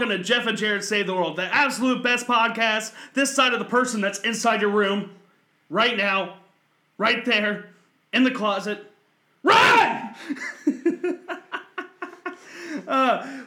welcome to Jeff and Jared Save the World, the absolute best podcast this side of the person that's inside your room, right now, right there, in the closet. Run! uh,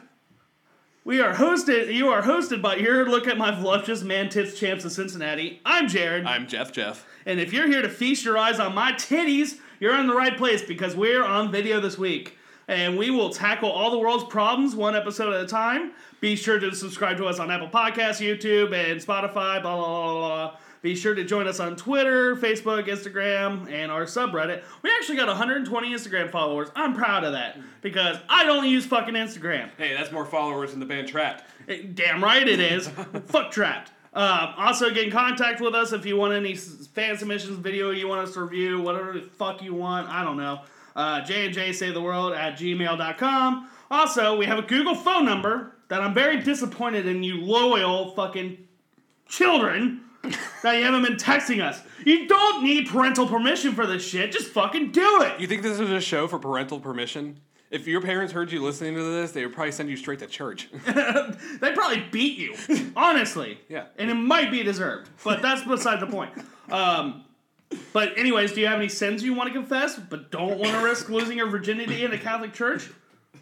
we are hosted, you are hosted by here. look at my voluptuous man tits champs of Cincinnati. I'm Jared. I'm Jeff Jeff. And if you're here to feast your eyes on my titties, you're in the right place because we're on video this week. And we will tackle all the world's problems one episode at a time. Be sure to subscribe to us on Apple Podcasts, YouTube, and Spotify, blah, blah, blah, blah. Be sure to join us on Twitter, Facebook, Instagram, and our subreddit. We actually got 120 Instagram followers. I'm proud of that because I don't use fucking Instagram. Hey, that's more followers than the band Trapped. Eh, Damn right it is. Fuck trapped. Um, also, get in contact with us if you want any fan submissions, video you want us to review, whatever the fuck you want. I don't know. Uh, J and J Save the World at gmail.com. Also, we have a Google phone number that I'm very disappointed in you loyal fucking children that you haven't been texting us. You don't need parental permission for this shit. Just fucking do it. You think this is a show for parental permission? If your parents heard you listening to this, they would probably send you straight to church. They'd probably beat you, honestly. Yeah. And it might be deserved, but that's beside the point. Um, but anyways, do you have any sins you want to confess, but don't want to risk losing your virginity in a Catholic church?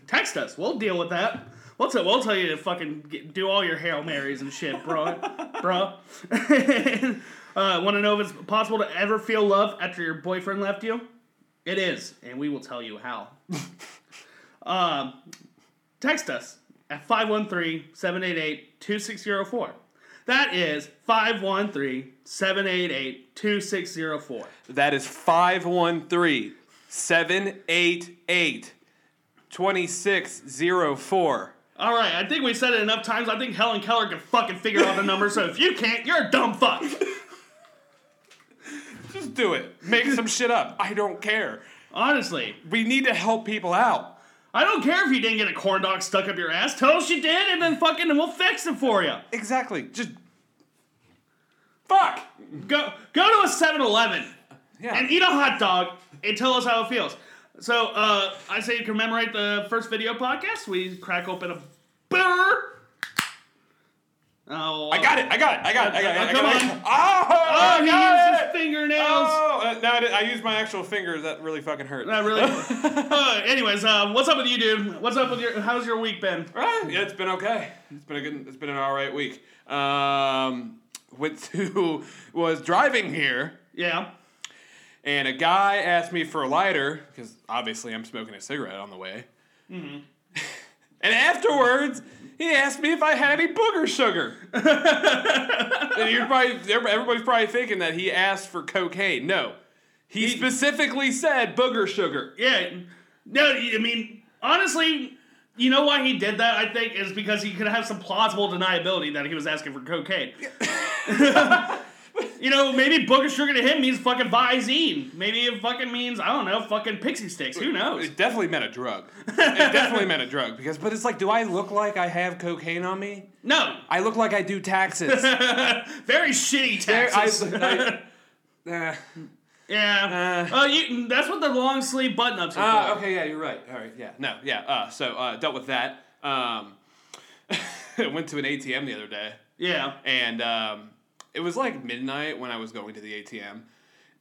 Text us. We'll deal with that. We'll tell, we'll tell you to fucking get, do all your Hail Marys and shit, bro. bro. uh, want to know if it's possible to ever feel love after your boyfriend left you? It is, and we will tell you how. um, text us at 513-788-2604. That is 513-788-2604. that is 513 788 2604. All right, I think we said it enough times. I think Helen Keller can fucking figure out the number, so if you can't, you're a dumb fuck. Just do it. Make some shit up. I don't care. Honestly, We need to help people out. I don't care if you didn't get a corn dog stuck up your ass. Tell us you did, and then fucking we'll fix it for you. Exactly. Just. Fuck! Go go to a 7-Eleven Yeah. and eat a hot dog and tell us how it feels. So uh, I say to commemorate the first video podcast, we crack open a. Oh, I got it. I got it. I got it. I got it. Oh, I come got on. it. Oh, Oh, I he got used it. his fingernails. Oh, uh, no, I, did, I used my actual fingers. That really fucking hurt. Not really. uh, anyways, um, what's up with you, dude? What's up with your? How's your week been? Ah, yeah, it's been okay. It's been a good. It's been an all right week. Um, went to was driving here, Yeah. and a guy asked me for a lighter because obviously I'm smoking a cigarette on the way. Mm-hmm. and afterwards, he asked me if I had any booger sugar. and you're probably everybody's probably thinking that he asked for cocaine. No, he, He- specifically said booger sugar. Yeah. No, I mean, honestly, you know why he did that? I think is because he could have some plausible deniability that he was asking for cocaine. you know, maybe booger sugar to him means fucking Visine. Maybe it fucking means I don't know, fucking pixie sticks. Who knows? It definitely meant a drug. it definitely meant a drug because, but it's like, do I look like I have cocaine on me? No, I look like I do taxes. very shitty There- I- taxes. I- uh, yeah. Uh. Oh, you. That's what the long sleeve button ups are ah, for. okay, yeah, you're right. All right, yeah, no, yeah. Uh, so uh, dealt with that. Um, went to an ATM the other day, Yeah. and um, it was like midnight when I was going to the ATM,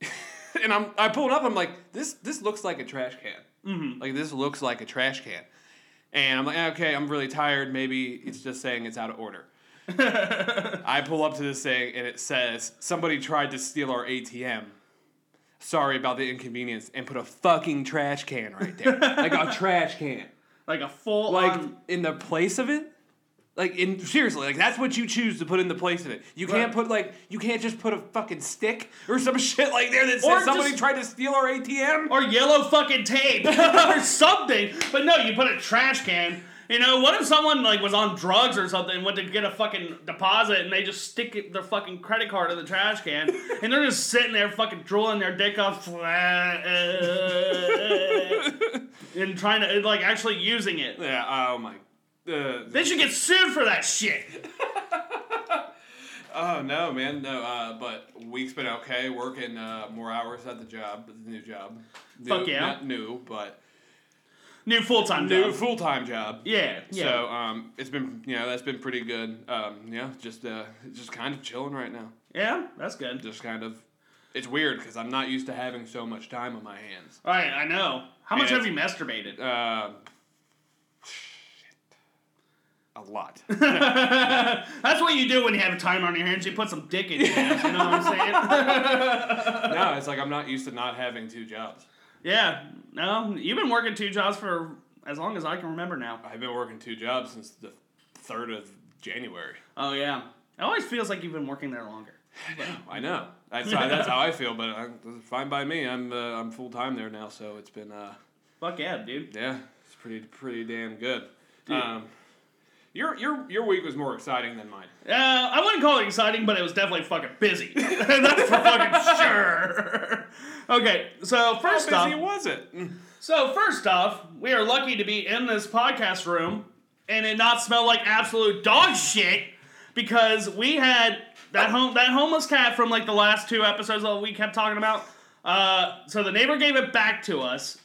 and I'm I pulled up. I'm like, this this looks like a trash can. Mm-hmm. Like this looks like a trash can, and I'm like, okay, I'm really tired. Maybe it's just saying it's out of order. I pull up to this thing and it says somebody tried to steal our ATM. Sorry about the inconvenience, and put a fucking trash can right there, like a trash can, Like a full like on. in the place of it. Like in seriously, like that's what you choose to put in the place of it. You can't Right. put like you can't just put a fucking stick or some shit like there that Or says somebody just- tried to steal our ATM. or yellow fucking tape or something. But no, you put a trash can. You know, what if someone like was on drugs or something, went to get a fucking deposit, and they just stick it- their fucking credit card in the trash can, and they're just sitting there fucking drooling their dick off, and trying to like actually using it. yeah. Oh my. Uh, They should get sued for that shit. Oh no, man, no. Uh, but week's been okay. Working uh, more hours at the job, the new job. New, Fuck yeah. Not new, but New full time new full time job. yeah, yeah. So um, it's been you know that's been pretty good. Um, yeah, just uh, just kind of chilling right now. yeah, that's good. Just kind of, it's weird because I'm not used to having so much time on my hands. All right, I know. How much Yeah, have you masturbated? Uh, a lot. That's what you do when you have time on your hands. You put some dick in your hands. You know what I'm saying? no, it's like I'm not used to not having two jobs. yeah. No, you've been working two jobs for as long as I can remember now. I've been working two jobs since the third of January. Oh yeah. It always feels like you've been working there longer. I know. That's how, that's how I feel, but i it's fine by me. I'm uh, I'm full time there now, so it's been uh, Fuck yeah, dude. yeah, it's pretty pretty damn good. Um, your your your week was more exciting than mine. Uh, I wouldn't call it exciting, but it was definitely fucking busy. That's for fucking sure. okay, so first How off, busy was it? so first off, we are lucky to be in this podcast room and it not smell like absolute dog shit because we had that home that homeless cat from like the last two episodes that we kept talking about. Uh, so the neighbor gave it back to us,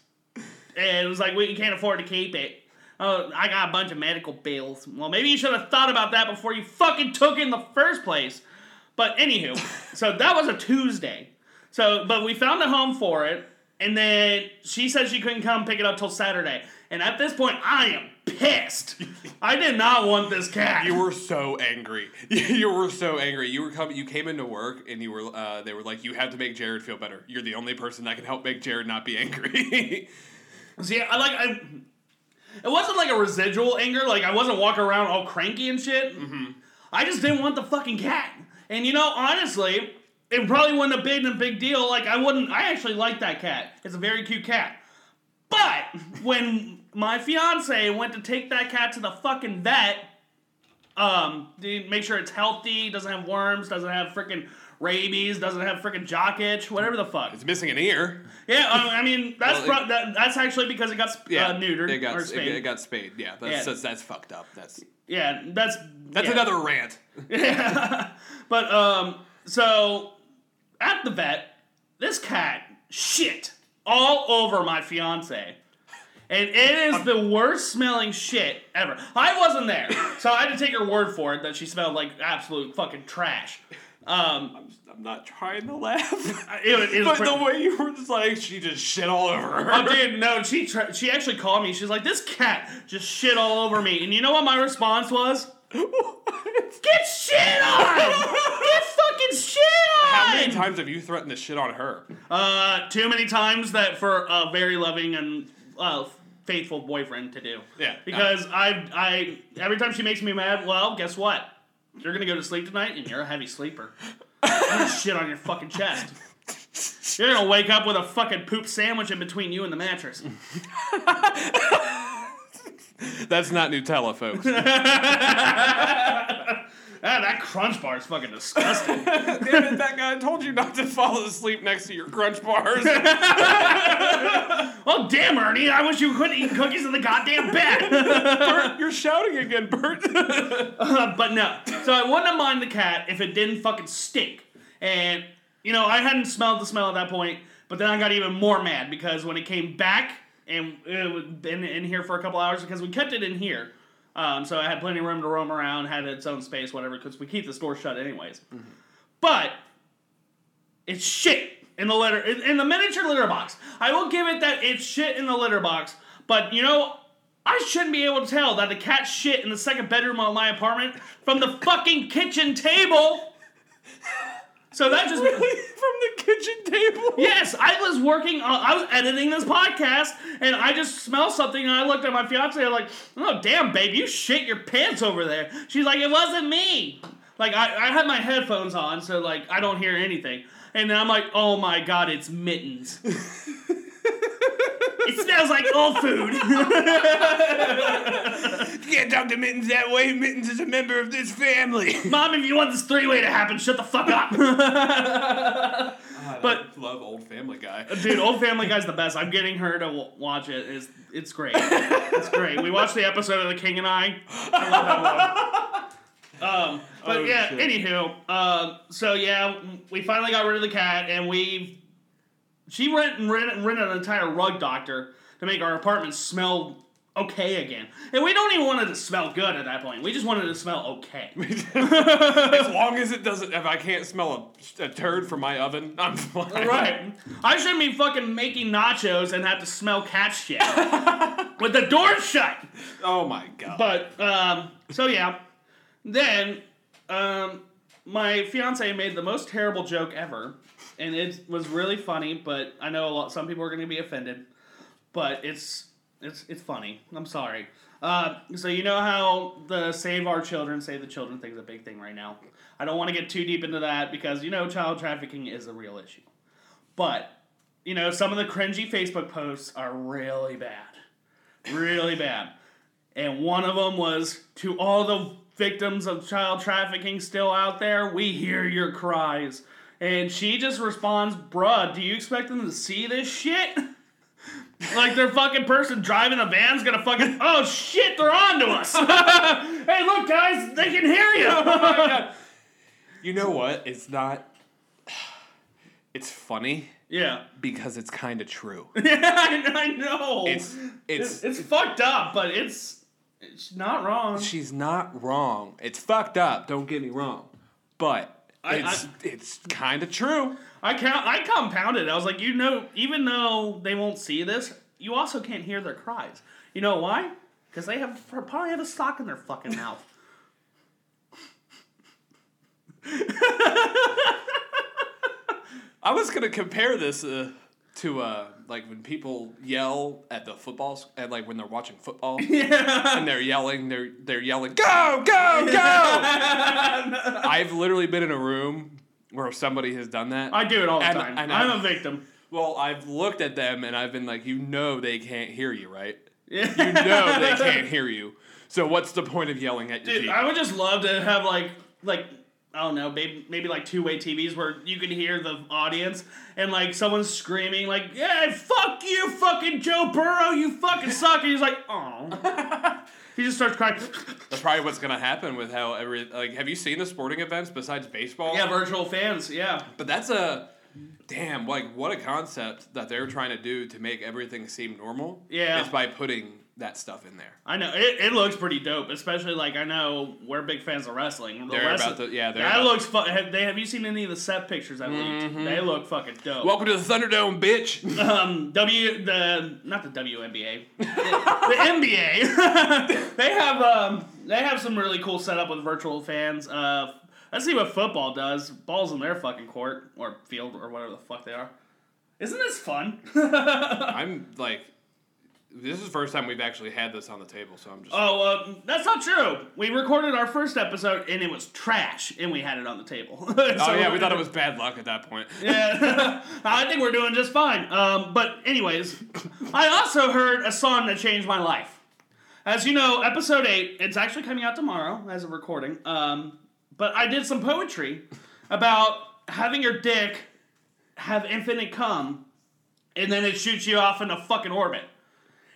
and it was like we can't afford to keep it. Oh, I got a bunch of medical bills. Well, maybe you should have thought about that before you fucking took it in the first place. But anywho, so that was a Tuesday. So, but we found a home for it, and then she said she couldn't come pick it up till Saturday. And at this point, I am pissed. I did not want this cat. You were so angry. You were so angry. You were coming. You came into work and you were. Uh, they were like, "You have to make Jared feel better. You're the only person that can help make Jared not be angry." See, I like I. It wasn't like a residual anger. Like I wasn't walking around all cranky and shit. Mm-hmm. I just didn't want the fucking cat. And you know, honestly, it probably wouldn't have been a big deal. Like I wouldn't. I actually like that cat. It's a very cute cat. But when my fiance went to take that cat to the fucking vet, um, to make sure it's healthy, doesn't have worms, doesn't have freaking rabies, doesn't have freaking jock itch, whatever the fuck. it's missing an ear. Yeah, um, I mean that's Well, pro- that, that's actually because it got sp- Yeah, uh, neutered It got or spayed. it got spayed. Yeah, that's, Yeah. That's, that's fucked up. That's yeah, that's that's yeah. another rant. yeah, But um, so at the vet, this cat shit all over my fiance. And it is the worst smelling shit ever. I wasn't there, so I had to take her word for it that she smelled like absolute fucking trash. Um, I'm, I'm not trying to laugh, it, was- it was but pretty- the way you were just like, she just shit all over her. Oh, dude, no, she tr- she actually called me. She's like, this cat just shit all over me. And you know what my response was? Get shit on! Get fucking shit on! How many times have you threatened to shit on her? Uh, too many times that for a very loving and uh, faithful boyfriend to do. Yeah. Because I, I, every time she makes me mad, well, guess what? You're gonna go to sleep tonight, and you're a heavy sleeper. Shit on your fucking chest. You're gonna wake up with a fucking poop sandwich in between you and the mattress. That's not Nutella, folks. Ah, that crunch bar is fucking disgusting. Damn it, that guy told you not to fall asleep next to your crunch bars. well, damn, Ernie! I wish you quit eat cookies in the goddamn bed. Bert, you're shouting again, Bert. Uh, but no. So I wouldn't have minded the cat if it didn't fucking stink. And, you know, I hadn't smelled the smell at that point, but then I got even more mad because when it came back and it had been in here for a couple hours because we kept it in here. Um, so I had plenty of room to roam around, had its own space, whatever, because we keep the store shut anyways. But it's shit in the litter in, in the miniature litter box. I will give it that it's shit in the litter box, but you know, I shouldn't be able to tell that the cat shit in the second bedroom of my apartment from the fucking kitchen table. So that just really From the kitchen table. Yes, I was working. On, I was editing this podcast, and I just smelled something, and I looked at my fiance. I'm like, "Oh, damn, babe, you shit your pants over there." She's like, "It wasn't me." Like I, I had my headphones on, so like I don't hear anything. And then I'm like, "Oh my god, it's mittens." it smells like old food. You can't talk to Mittens that way. Mittens is a member of this family. Mom, if you want this three way to happen, shut the fuck up. but I love old Family Guy. Dude, Old Family Guy's the best. I'm getting her to w- watch it. It's, it's great. It's great. We watched the episode of The King and I. I love that one. Um, but Oh, yeah, shit. anywho, uh, so yeah, we finally got rid of the cat, and we she rent and rent, rented an entire rug doctor to make our apartment smell okay again. And we don't even want it to smell good at that point. We just want it to smell okay. as long as it doesn't, if I can't smell a, a turd from my oven, I'm fine. Right. I shouldn't be fucking making nachos and have to smell cat shit with the door shut. Oh my god. But um, so yeah, then um, my fiance made the most terrible joke ever, and it was really funny. But I know a lot. Some people are going to be offended, but it's it's it's funny. I'm sorry. Uh, so you know how the Save Our Children, Save the Children thing is a big thing right now. I don't want to get too deep into that because you know child trafficking is a real issue. But you know some of the cringy Facebook posts are really bad, really bad. And one of them was to all the victims of child trafficking still out there, we hear your cries. And she just responds, bruh, do you expect them to see this shit? like their fucking person driving a van's gonna fucking, oh shit, they're on to us. hey, look, guys, they can hear you. Oh you know what? It's not. It's funny yeah. because it's kind of true. Yeah, I, I know. It's it's, it's it's fucked up, but it's it's not wrong. she's not wrong. It's fucked up. Don't get me wrong, but I- it's I- it's kind of true. I count. I compounded. I was like, you know, even though they won't see this, you also can't hear their cries. You know why? Because they have probably have a sock in their fucking mouth. I was gonna compare this uh, to uh, like when people yell at the footballs and like when they're watching football yeah. and they're yelling, they're they're yelling, go, go, go. I've literally been in a room where somebody has done that. I do it all the And- time. and I'm a victim. well, I've looked at them and I've been like, you know, they can't hear you, right? Yeah. You know they can't hear you. So what's the point of yelling at your Dude, team? I would just love to have like like I don't know, maybe maybe like two way TVs where you can hear the audience and like someone's screaming like, "Yeah, fuck you, fucking Joe Burrow, you fucking suck," and he's like, "Oh." he just starts crying. That's probably what's gonna happen with how every like. Have you seen the sporting events besides baseball? yeah, virtual fans. Yeah. But that's a damn like what a concept that they're trying to do to make everything seem normal. Yeah. is by putting that stuff in there. I know it, it looks pretty dope, especially like I know we're big fans of wrestling. The They're wrestling- about to yeah. They're that looks fun. Have they have you seen any of the set pictures I leaked? They look fucking dope. Welcome to the Thunderdome, bitch. um, W the not the WNBA, the, the NBA. they have um they have some really cool setup with virtual fans. Uh, let's see what football does. Balls in their fucking court or field or whatever the fuck they are. Isn't this fun? I'm like, this is the first time we've actually had this on the table, so I'm just. Oh, uh, that's not true. We recorded our first episode and it was trash, and we had it on the table. oh yeah, we thought it was bad luck at that point. Yeah, I think we're doing just fine. Um, but anyways, I also heard a song that changed my life. As you know, episode eight, it's actually coming out tomorrow as a recording. Um, but I did some poetry about having your dick have infinite cum, and then it shoots you off in a fucking orbit.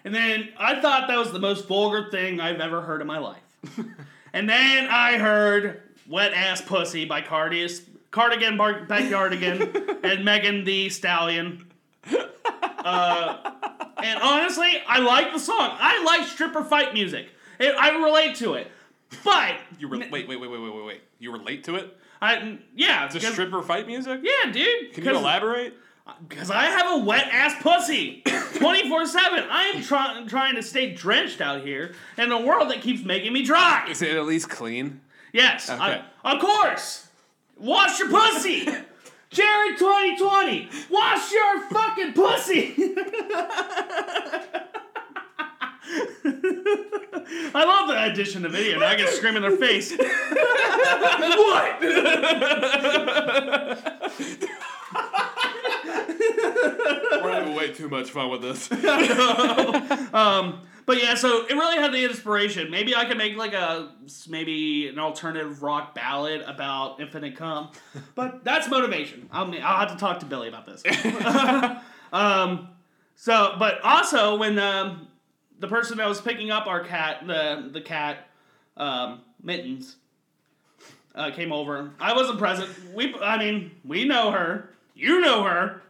And then I thought that was the most vulgar thing I've ever heard in my life. and then I heard Wet Ass Pussy by Cardius, Cardigan Bar- Backyardigan and Megan Thee Stallion. Uh, and honestly, I like the song. I like stripper fight music. It, I relate to it. But You were wait, wait, wait, wait, wait, wait, wait. You relate to it? I yeah, The 'cause- stripper fight music? Yeah, dude. Can you elaborate? Because I have a wet ass pussy 24 7. I am try- trying to stay drenched out here in a world that keeps making me dry. Is it at least clean? Yes, Okay. I- of course. Wash your pussy. Jerry 2020, wash your fucking pussy. I love the addition to video. Now I can scream in their face. what? We're having way too much fun with this. um, but yeah, so it really had the inspiration. Maybe I could make like a maybe an alternative rock ballad about infinite Come, but that's motivation. I'll I'll have to talk to Billy about this. um, so, but also when um, the person that was picking up our cat, the the cat, um, mittens, uh, came over. I wasn't present. We, I mean, we know her. You know her.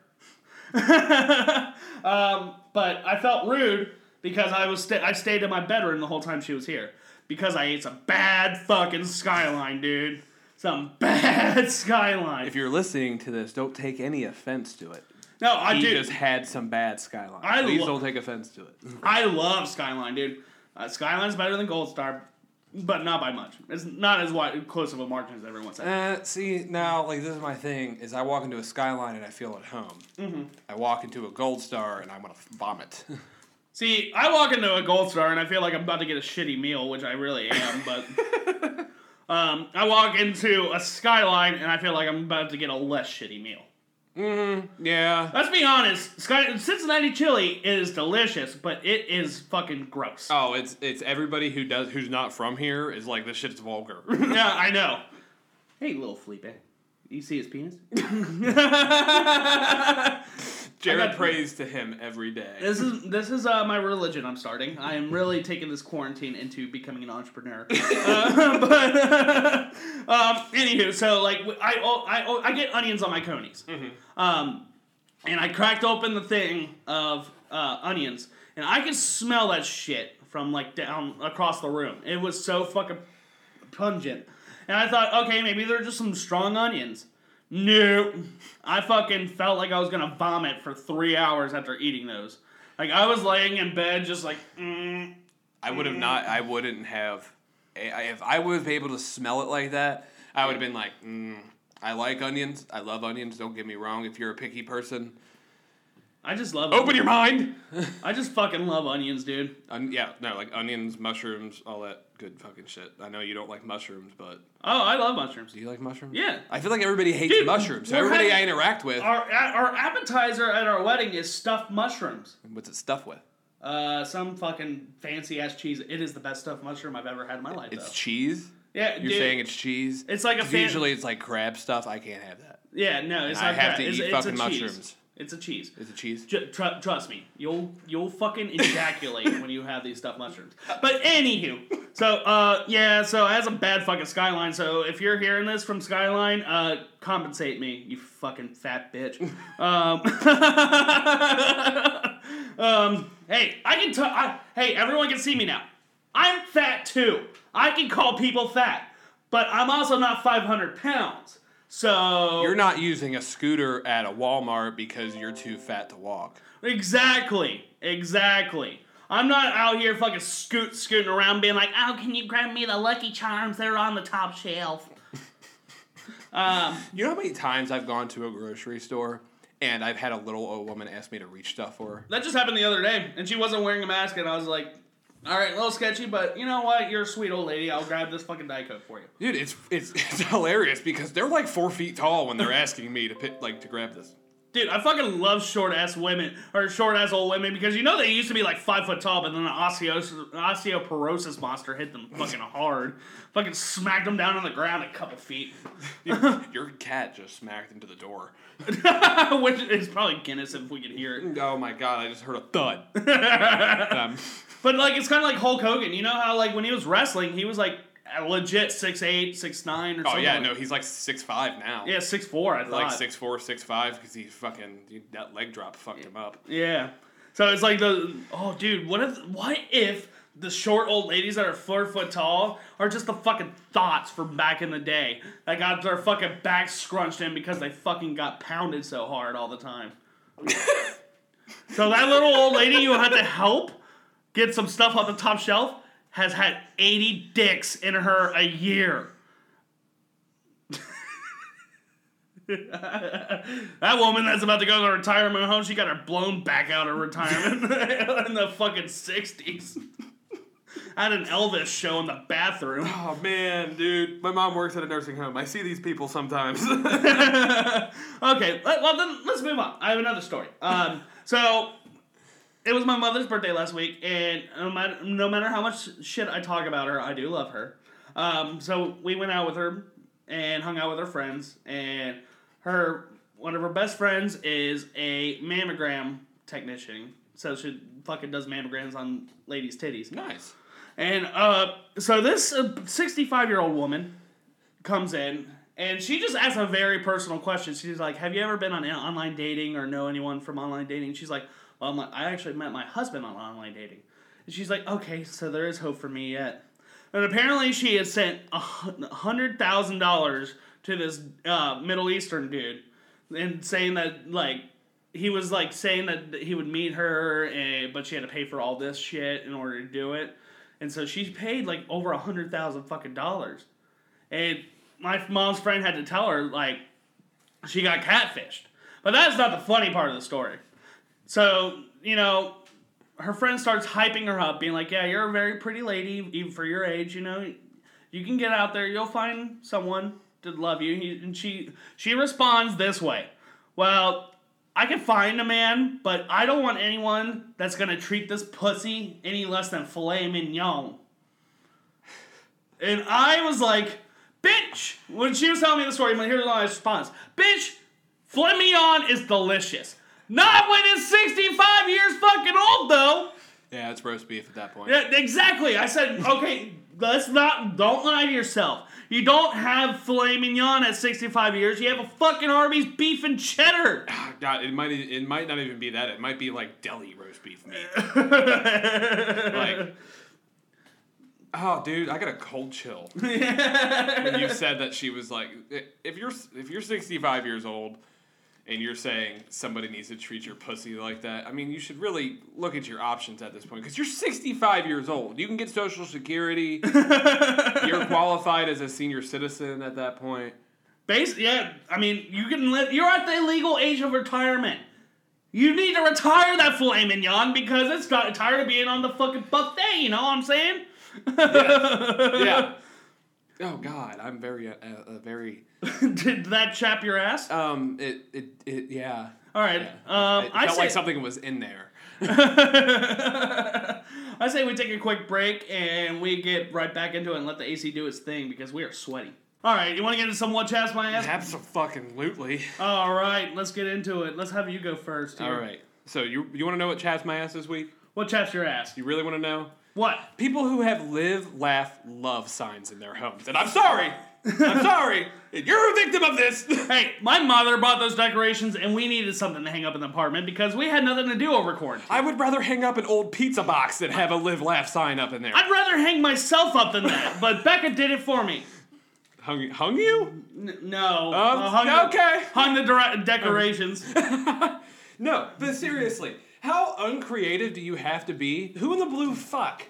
um, but I felt rude because I was sta- I stayed in my bedroom the whole time she was here because I ate some bad fucking skyline, dude. Some bad skyline. If you're listening to this, don't take any offense to it. no, I he do. just had some bad skyline. I Please lo- don't take offense to it. I love Skyline, dude. Uh, Skyline's better than Gold Star, but not by much. It's not as wide, close of a margin as everyone says. Uh, see now, like this is my thing: is I walk into a skyline and I feel at home. Mm-hmm. I walk into a gold star and I want to vomit. See, I walk into a Gold Star and I feel like I'm about to get a shitty meal, which I really am, but. um, I walk into a Skyline and I feel like I'm about to get a less shitty meal. Mm-hmm. yeah. Let's be honest, Sky- Cincinnati chili is delicious, but it is fucking gross. Oh, it's it's everybody who does who's not from here is like this shit's vulgar. yeah, I know. Hey, little Felipe. You see his penis? Jared got- prays to him every day. This is this is uh, my religion. I'm starting. I am really taking this quarantine into becoming an entrepreneur. uh, but um, anywho, so like I I I get onions on my coneys, um, and I cracked open the thing of uh, onions, and I could smell that shit from like down across the room. It was so fucking pungent, and I thought, okay, maybe they're just some strong onions. No, I fucking felt like I was gonna vomit for three hours after eating those. Like I was laying in bed, just like, mm, I would have not. I wouldn't have. I- If I was able to smell it like that, I would have been like, mm, I like onions. I love onions. Don't get me wrong. If you're a picky person, I just love. open your mind. I just fucking love onions, dude. On, yeah, no, like onions, mushrooms, all that good fucking shit. I know you don't like mushrooms, but Oh, I love mushrooms. do you like mushrooms? Yeah. I feel like everybody hates Dude, mushrooms. So we're everybody I interact with, Our our appetizer at our wedding is stuffed mushrooms. what's it stuffed with? Uh, some fucking fancy ass cheese. It is the best stuffed mushroom I've ever had in my life. It's though. cheese. yeah, You're dude, saying it's cheese. it's like a 'Cause fan- usually it's like crab stuff. I can't have that. Yeah, no, it's not I not have that. to it's, eat it's fucking a cheese. mushrooms. It's a cheese. Is it cheese? J- tr- trust me, you'll you'll fucking ejaculate when you have these stuffed mushrooms. But anywho, so uh yeah, so as a bad fucking Skyline. So if you're hearing this from Skyline, uh compensate me, you fucking fat bitch. Um, um hey, I can tell. Hey, everyone can see me now. I'm fat too. I can call people fat, but I'm also not 500 pounds. So You're not using a scooter at a Walmart because you're too fat to walk. Exactly. Exactly. I'm not out here fucking scoot scooting around being like, oh, can you grab me the Lucky Charms? They're on the top shelf. um, You know how many times I've gone to a grocery store and I've had a little old woman ask me to reach stuff for her? that just happened the other day, and she wasn't wearing a mask, and I was like, all right, a little sketchy, but you know what? You're a sweet old lady. I'll grab this fucking Diet Coke for you. Dude, it's it's it's hilarious because they're like four feet tall when they're asking me to pick, like to grab this. Dude, I fucking love short ass women or short ass old women because you know they used to be like five foot tall, but then the osteos- osteoporosis monster hit them fucking hard, fucking smacked them down on the ground a couple feet. Your cat just smacked into the door. Which is probably Guinness if we could hear it. Oh my god! I just heard a thud. um, But like it's kind of like Hulk Hogan. You know how like when he was wrestling, he was like a legit six eight, six nine, or oh something. yeah, like- no, he's like six five now. yeah, six four. I thought. like six four, six five because he fucking he, that leg drop fucked him up. Yeah. So it's like the oh dude, what if what if the short old ladies that are four foot tall are just the fucking thoughts from back in the day that got their fucking backs scrunched in because they fucking got pounded so hard all the time. so that little old lady you had to help get some stuff off the top shelf has had 80 dicks in her a year. that woman that's about to go to retirement home, she got her blown back out of retirement in the fucking 60s. I had an Elvis show in the bathroom. Oh man, dude, my mom works at a nursing home. I see these people sometimes. okay, well then let's move on. I have another story. Um, so it was my mother's birthday last week, and no matter, no matter how much shit I talk about her, I do love her. Um, so we went out with her and hung out with her friends, and her one of her best friends is a mammogram technician. So she fucking does mammograms on ladies' titties. nice. And uh, so this 65 year old woman comes in and she just asks a very personal question. She's like, Have you ever been on online dating or know anyone from online dating? She's like, Well, I actually met my husband on online dating. And she's like, okay, so there is hope for me yet. And apparently she had sent hundred thousand dollars to this uh, Middle Eastern dude, and saying that like he was like saying that he would meet her, and, but she had to pay for all this shit in order to do it. And so she paid like over a hundred thousand fucking dollars. And my mom's friend had to tell her like she got catfished. But that's not the funny part of the story. So, you know, her friend starts hyping her up, being like, Yeah, you're a very pretty lady, even for your age, you know. You can get out there, you'll find someone to love you. And she she responds this way. Well, I can find a man, but I don't want anyone that's gonna treat this pussy any less than filet mignon. And I was like, bitch, when she was telling me the story, here's my response. Bitch, filet mignon is delicious. Not when it's 65 years fucking old, though. Yeah, it's roast beef at that point. Yeah, exactly. I said, okay, let's not, don't lie to yourself. You don't have filet mignon at 65 years. You have a fucking Arby's beef and cheddar. Ah, God, it might it might not even be that. It might be like deli roast beef meat. like, oh, dude, I got a cold chill when you said that she was like, if you're if you're 65 years old and you're saying somebody needs to treat your pussy like that, I mean, you should really look at your options at this point because you're 65 years old. You can get Social Security. you're qualified as a senior citizen at that point. Base, yeah, I mean, you can live. You're at the legal age of retirement. You need to retire that filet mignon because it's got tired of being on the fucking buffet. You know what I'm saying? yeah. Oh God, I'm very, uh, uh, very. Did that chap your ass? Um, it, it, it yeah. All right. Yeah. Um, it I felt say, like something was in there. I say we take a quick break and we get right back into it and let the AC do its thing because we are sweaty. All right, you want to get into some what chaps my ass? Absolutely. All right, let's get into it. Let's have you go first. Here. All right. So you you want to know what chaps my ass this week? What chaps your ass? You really want to know? What? People who have live, laugh, love signs in their homes. And I'm sorry. I'm sorry. You're a victim of this. Hey, my mother bought those decorations and we needed something to hang up in the apartment because we had nothing to do over quarantine. I would rather hang up an old pizza box than have a live, laugh sign up in there. I'd rather hang myself up than that, but Becca did it for me. Hung, hung you? N- no. Um, Uh, hung okay. The, hung the dra- decorations. No, but seriously, how uncreative do you have to be? Who in the blue fuck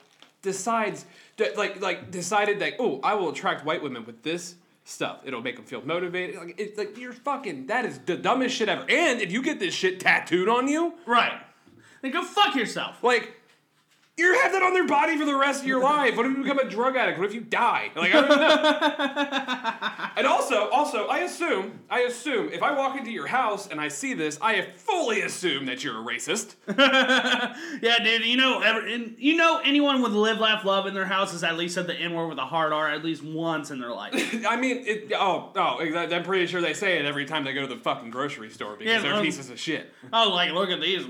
decides that, like like decided that oh I will attract white women with this stuff. It'll make them feel motivated. Like it's like you're fucking that is the dumbest shit ever. And if you get this shit tattooed on you, right. Then go fuck yourself. like. You have that on their body for the rest of your life. What if you become a drug addict? What if you die? Like I don't know. and also, also, I assume, I assume, if I walk into your house and I see this, I fully assume that you're a racist. Yeah, dude. You know, ever, and you know, anyone with live, laugh, love in their house has at least said the N word with a hard R at least once in their life. I mean, it, oh, oh, I'm pretty sure they say it every time they go to the fucking grocery store because Yeah, they're um, pieces of shit. oh, like look at these.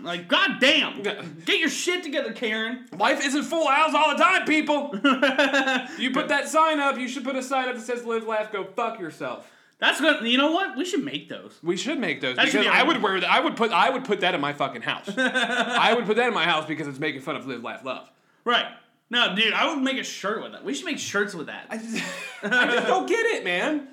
Like, goddamn, get your shit together, Karen. Life isn't full owls all the time, people. you put that sign up. You should put a sign up that says "Live, laugh, go fuck yourself." That's good. You know what? We should make those. We should make those That because be I would wear that. I would put. I would put that in my fucking house. I would put that in my house because it's making fun of "Live, laugh, love." Right. No, dude, I would make a shirt with that. We should make shirts with that. I just, I just don't get it, man.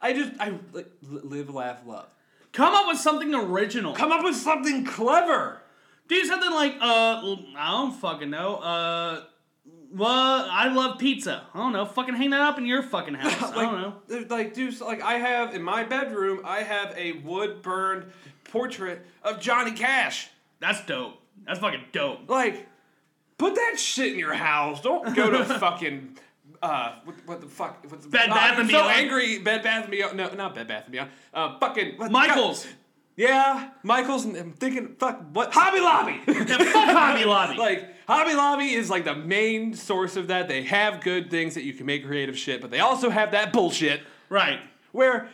I just, I like, live, laugh, love. Come up with something original. Come up with something clever. Do something like, uh, I don't fucking know. Uh, well, I love pizza. I don't know. Fucking hang that up in your fucking house. I don't know. Like, like, dude, like I have in my bedroom, I have a wood burned portrait of Johnny Cash. That's dope. That's fucking dope. Like, put that shit in your house. Don't go to fucking. Uh, what, what the fuck? What's Bed uh, Bath I'm and so Beyond. angry. Bed Bath and Beyond. No, not Bed Bath and Beyond. Uh, fucking Michaels. Yeah, Michaels. And I'm thinking, fuck, what? Hobby Lobby. Yeah, fuck Hobby Lobby. like Hobby Lobby is like the main source of that. They have good things that you can make creative shit, but they also have that bullshit right. where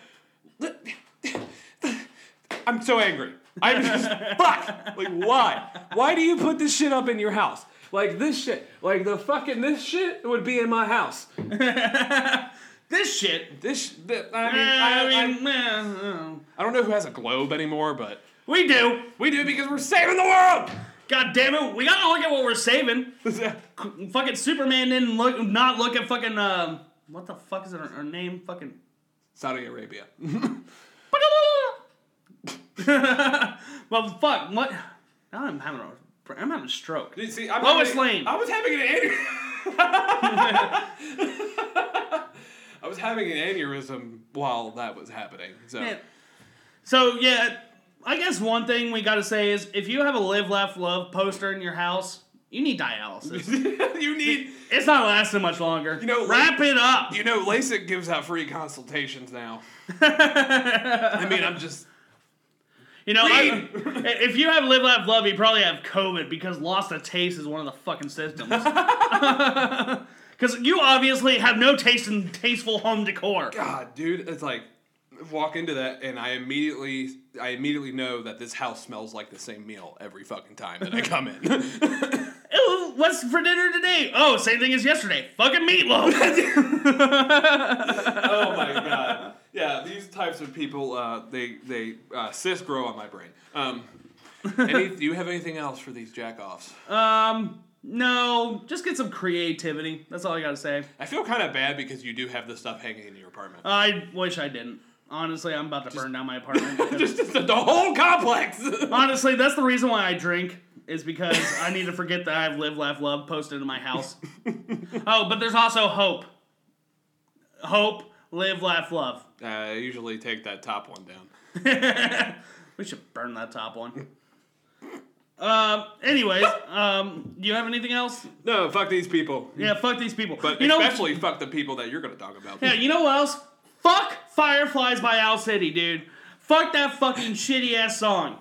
I'm so angry. I'm just fuck. Like why? Why do you put this shit up in your house? Like this shit. Like the fucking this shit would be in my house. This shit. This. th- I I mean, I, I, mean, uh, I don't know who has a globe anymore, but We do. We do because we're saving the world. God damn it, we gotta look at what we're saving. fucking Superman didn't look, not look at fucking, um, what the fuck is her, her name? Fucking. Saudi Arabia. well, fuck, what? Now I'm having a, I'm having a stroke. You See, I'm Lois having- Lane. I was having an aneurysm. I was having an aneurysm while that was happening. So Man. So yeah, I guess one thing we gotta say is if you have a live, laugh, love poster in your house, you need dialysis. you need, it's not lasting much longer. You know, wrap it up. you know, LASIK gives out free consultations now. I mean, I'm just. You know, I, if you have live, laugh, love, you probably have COVID because loss of taste is one of the fucking symptoms. Because you obviously have no taste in tasteful home decor. God, dude, it's like walk into that and I immediately I immediately know that this house smells like the same meal every fucking time that I come in. Ew, what's for dinner today? Oh, same thing as yesterday. Fucking meatloaf. oh my god. Yeah, these types of people uh, they they uh, cysts grow on my brain. Um, any, do you have anything else for these jackoffs? um, no, just get some creativity. That's all I gotta say. I feel kind of bad because you do have this stuff hanging in your apartment. I wish I didn't. Honestly, I'm about to burn down my apartment. because- just, just the whole complex. Honestly, that's the reason why I drink. Is because I need to forget that I have live, laugh, love posted in my house. oh, but there's also hope. Hope, live, laugh, love. Uh, I usually take that top one down. we should burn that top one. Um. Anyways, um. Do you have anything else? No, fuck these people. Yeah. Fuck these people. But you know. especially fuck the people that you're gonna talk about. Yeah. You know what else? Fuck Fireflies by Owl City, dude. Fuck that fucking shitty ass song,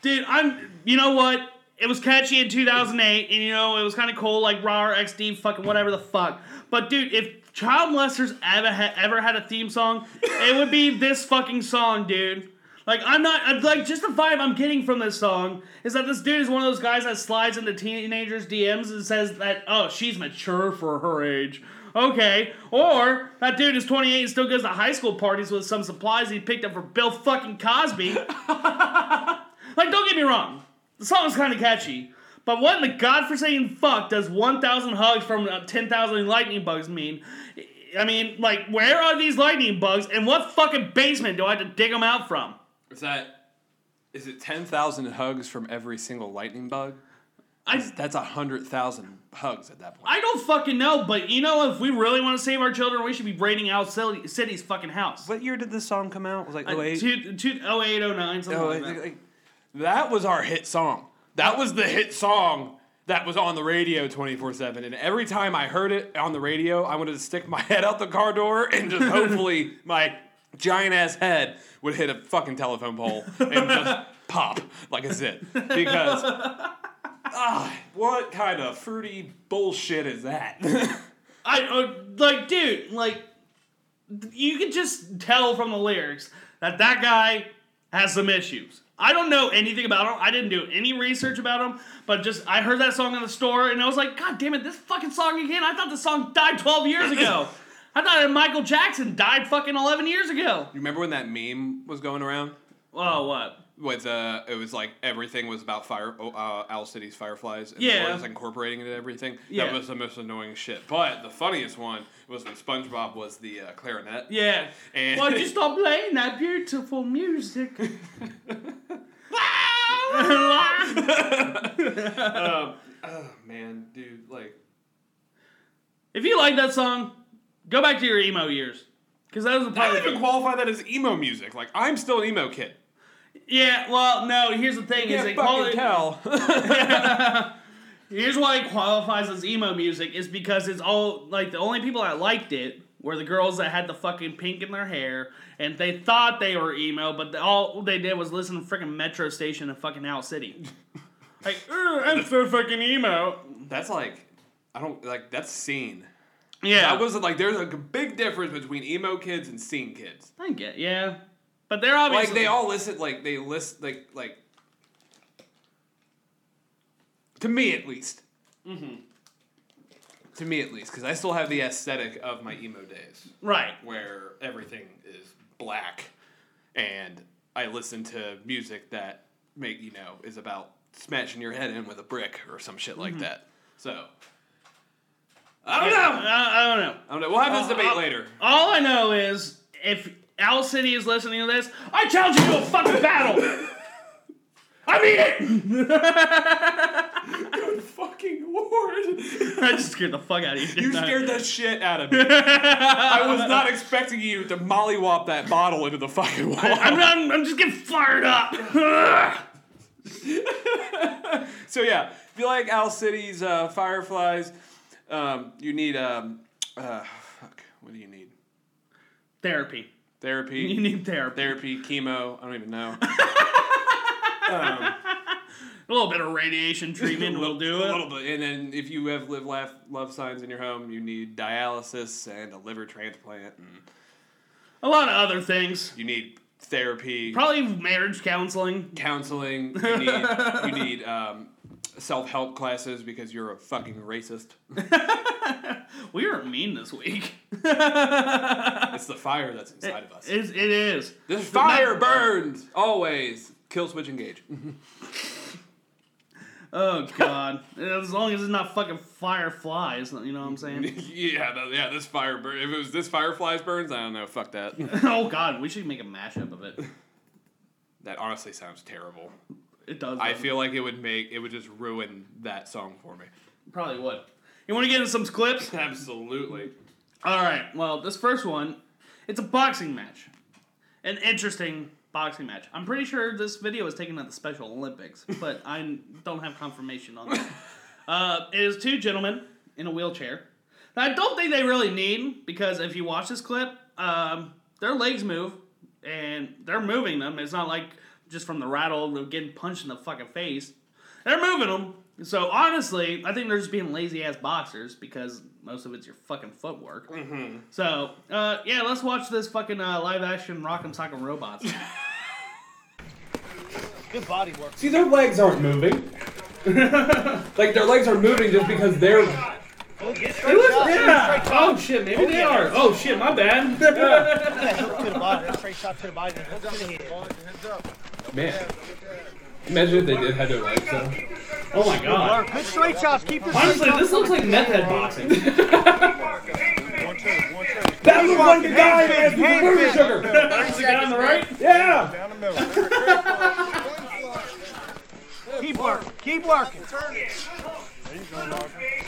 dude. I'm. You know what? It was catchy in 2008, and you know it was kind of cool, like raw or XD, fucking whatever the fuck. But dude, if Child Molesters ever had, ever had a theme song, it would be this fucking song, dude. Like I'm not I'm, like just the vibe I'm getting from this song is that this dude is one of those guys that slides into teenagers' DMs and says that oh she's mature for her age. Okay, or that dude is 28 and still goes to high school parties with some supplies he picked up for Bill fucking Cosby. like, don't get me wrong, the song is kind of catchy, but what in the godforsaken fuck does 1,000 hugs from uh, 10,000 lightning bugs mean? I mean, like, where are these lightning bugs, and what fucking basement do I have to dig them out from? Is that is it ten thousand hugs from every single lightning bug? I, That's a hundred thousand hugs at that point. I don't fucking know, but you know, if we really want to save our children, we should be raiding Owl City, City's fucking house. what year did this song come out? It was like Uh, two, two, 08, 09, something Oh, like- that. like- that was our hit song. That was the hit song that was on the radio 24 7. And every time I heard it on the radio, I wanted to stick my head out the car door and just hopefully my giant ass head would hit a fucking telephone pole and just pop like a zit. Because, ah, what kind of fruity bullshit is that? I uh, like, dude, like, you can just tell from the lyrics that that guy has some issues. I don't know anything about him. I didn't do any research about him, but just I heard that song in the store and I was like, God damn it, this fucking song again. I thought the song died 12 years ago. I thought Michael Jackson died fucking 11 years ago. you remember when that meme was going around? Oh, what? With uh, it was like everything was about fire, oh, uh, Owl City's Fireflies, and Yeah. was incorporating it and everything. Yeah. That was the most annoying shit. But the funniest one was when SpongeBob was the uh, clarinet. Yeah. And- Why'd you stop playing that beautiful music? um, oh man, dude, like if you like that song, go back to your emo years. Because that was a I part don't even qualify that as emo music. Like I'm still an emo kid. Yeah, well, no, here's the thing is Can't it fucking quali- tell. Here's why it qualifies as emo music is because it's all like the only people that liked it were the girls that had the fucking pink in their hair and they thought they were emo, but all they did was listen to freaking Metro Station in fucking Owl City. like, I'm so fucking emo. That's like I don't like that's scene. Yeah, That wasn't like there's a big difference between emo kids and scene kids. I get, yeah, but they're obviously like they all listen like they list like like to me at least Mm-hmm. to me at least because i still have the aesthetic of my emo days right. where everything is black and i listen to music that make you know is about smashing your head in with a brick or some shit like that. So I don't know. I, I don't know. I don't know. We'll have this Uh, debate uh, later. All I know is if Owl City is listening to this, I challenge you to a fucking battle. I mean it. Good fucking lord! I just scared the fuck out of you. You I? scared the shit out of me. I was not expecting you to mollywop that bottle into the fucking wall. I'm, I'm, I'm just getting fired up. So yeah, if you like Owl City's uh, Fireflies, um, you need um, uh, fuck. What do you need? therapy. Therapy. You need therapy. therapy, chemo. I don't even know. um, A little bit of radiation treatment will do it. a it. little bit, and then if you have live, laugh, love signs in your home, you need dialysis and a liver transplant, and A lot of other things. you need therapy, Probably marriage counseling. counseling. You need you need um, self help classes because you're a fucking racist. We were mean this week. It's the fire that's inside of us. It's, it is. This fire burns always. Killswitch Engage. Oh god. as long as it's not fucking fireflies, you know what I'm saying? yeah, no, yeah. This fire burn. If it was this fireflies burns, I don't know. Fuck that. oh god, we should make a mashup of it. that honestly sounds terrible. It does. I feel like it would make it would just ruin that song for me. probably would. You want to get into some clips? Absolutely. All right. Well, this first one, it's a boxing match, an interesting boxing match. I'm pretty sure this video was taken at the Special Olympics, but I don't have confirmation on that. uh, it is two gentlemen in a wheelchair. Now, I don't think they really need because if you watch this clip, um, their legs move and they're moving them. It's not like just from the rattle of getting punched in the fucking face. They're moving them. So honestly, I think they're just being lazy ass boxers because most of it's your fucking footwork. Mm-hmm. So uh, yeah, let's watch this fucking uh, live action Rock'em Sock'em Robots. Good body work. See, their legs aren't moving. like their legs are moving just because they're. yeah. Oh shit, maybe they are. Oh shit, my bad. That hook to the body. Straight shot to the body. Then hook to the head. Man. Imagine if they did have their legs up. oh my god. Good straight shots. Keep your Honestly, shots. this looks like meth head boxing. One, two, one, two. That looks like the guy that has the Hand sugar. That's the guy on the right. Yeah. Down the middle. Keep working. Keep working.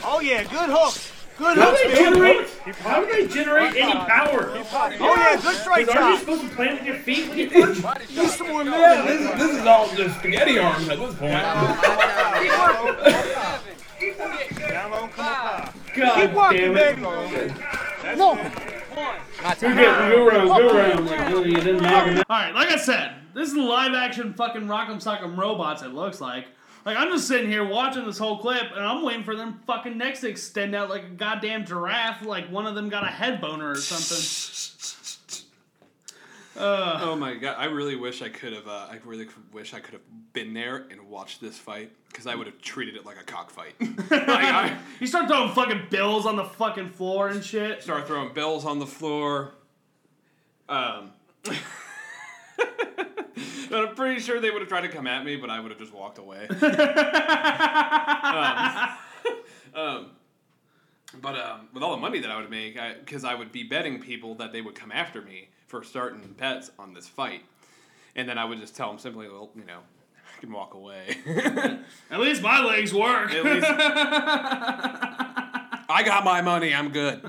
Oh yeah, good hook. Good How hook. Do they generate? How do they generate any power? Oh yeah, good straight Because aren't you supposed to plant with your feet when you punch? Use some more Yeah, this, is- this is all just spaghetti arms at this point. Down low, come up high. God Keep working, damn it. baby. No. Go, go around, go around. Like, really, you didn't knock him out. Alright, like I said, this is live action fucking Rock'em Sock'em Robots, it looks like. Like, I'm just sitting here watching this whole clip, and I'm waiting for them fucking necks to extend out like a goddamn giraffe, like one of them got a head boner or something. Uh, Oh my god! I really wish I could have. Uh, I really wish I could have been there and watched this fight because I would have treated it like a cockfight. like I you start throwing fucking bills on the fucking floor and shit. start throwing bills on the floor. Um. But I'm pretty sure they would have tried to come at me, but I would have just walked away. um, um, but um, with all the money that I would make, because I, would be betting people that they would come after me for starting bets on this fight, and then I would just tell them simply, well, you know, I can walk away. At least my legs work. Least I got my money. I'm good.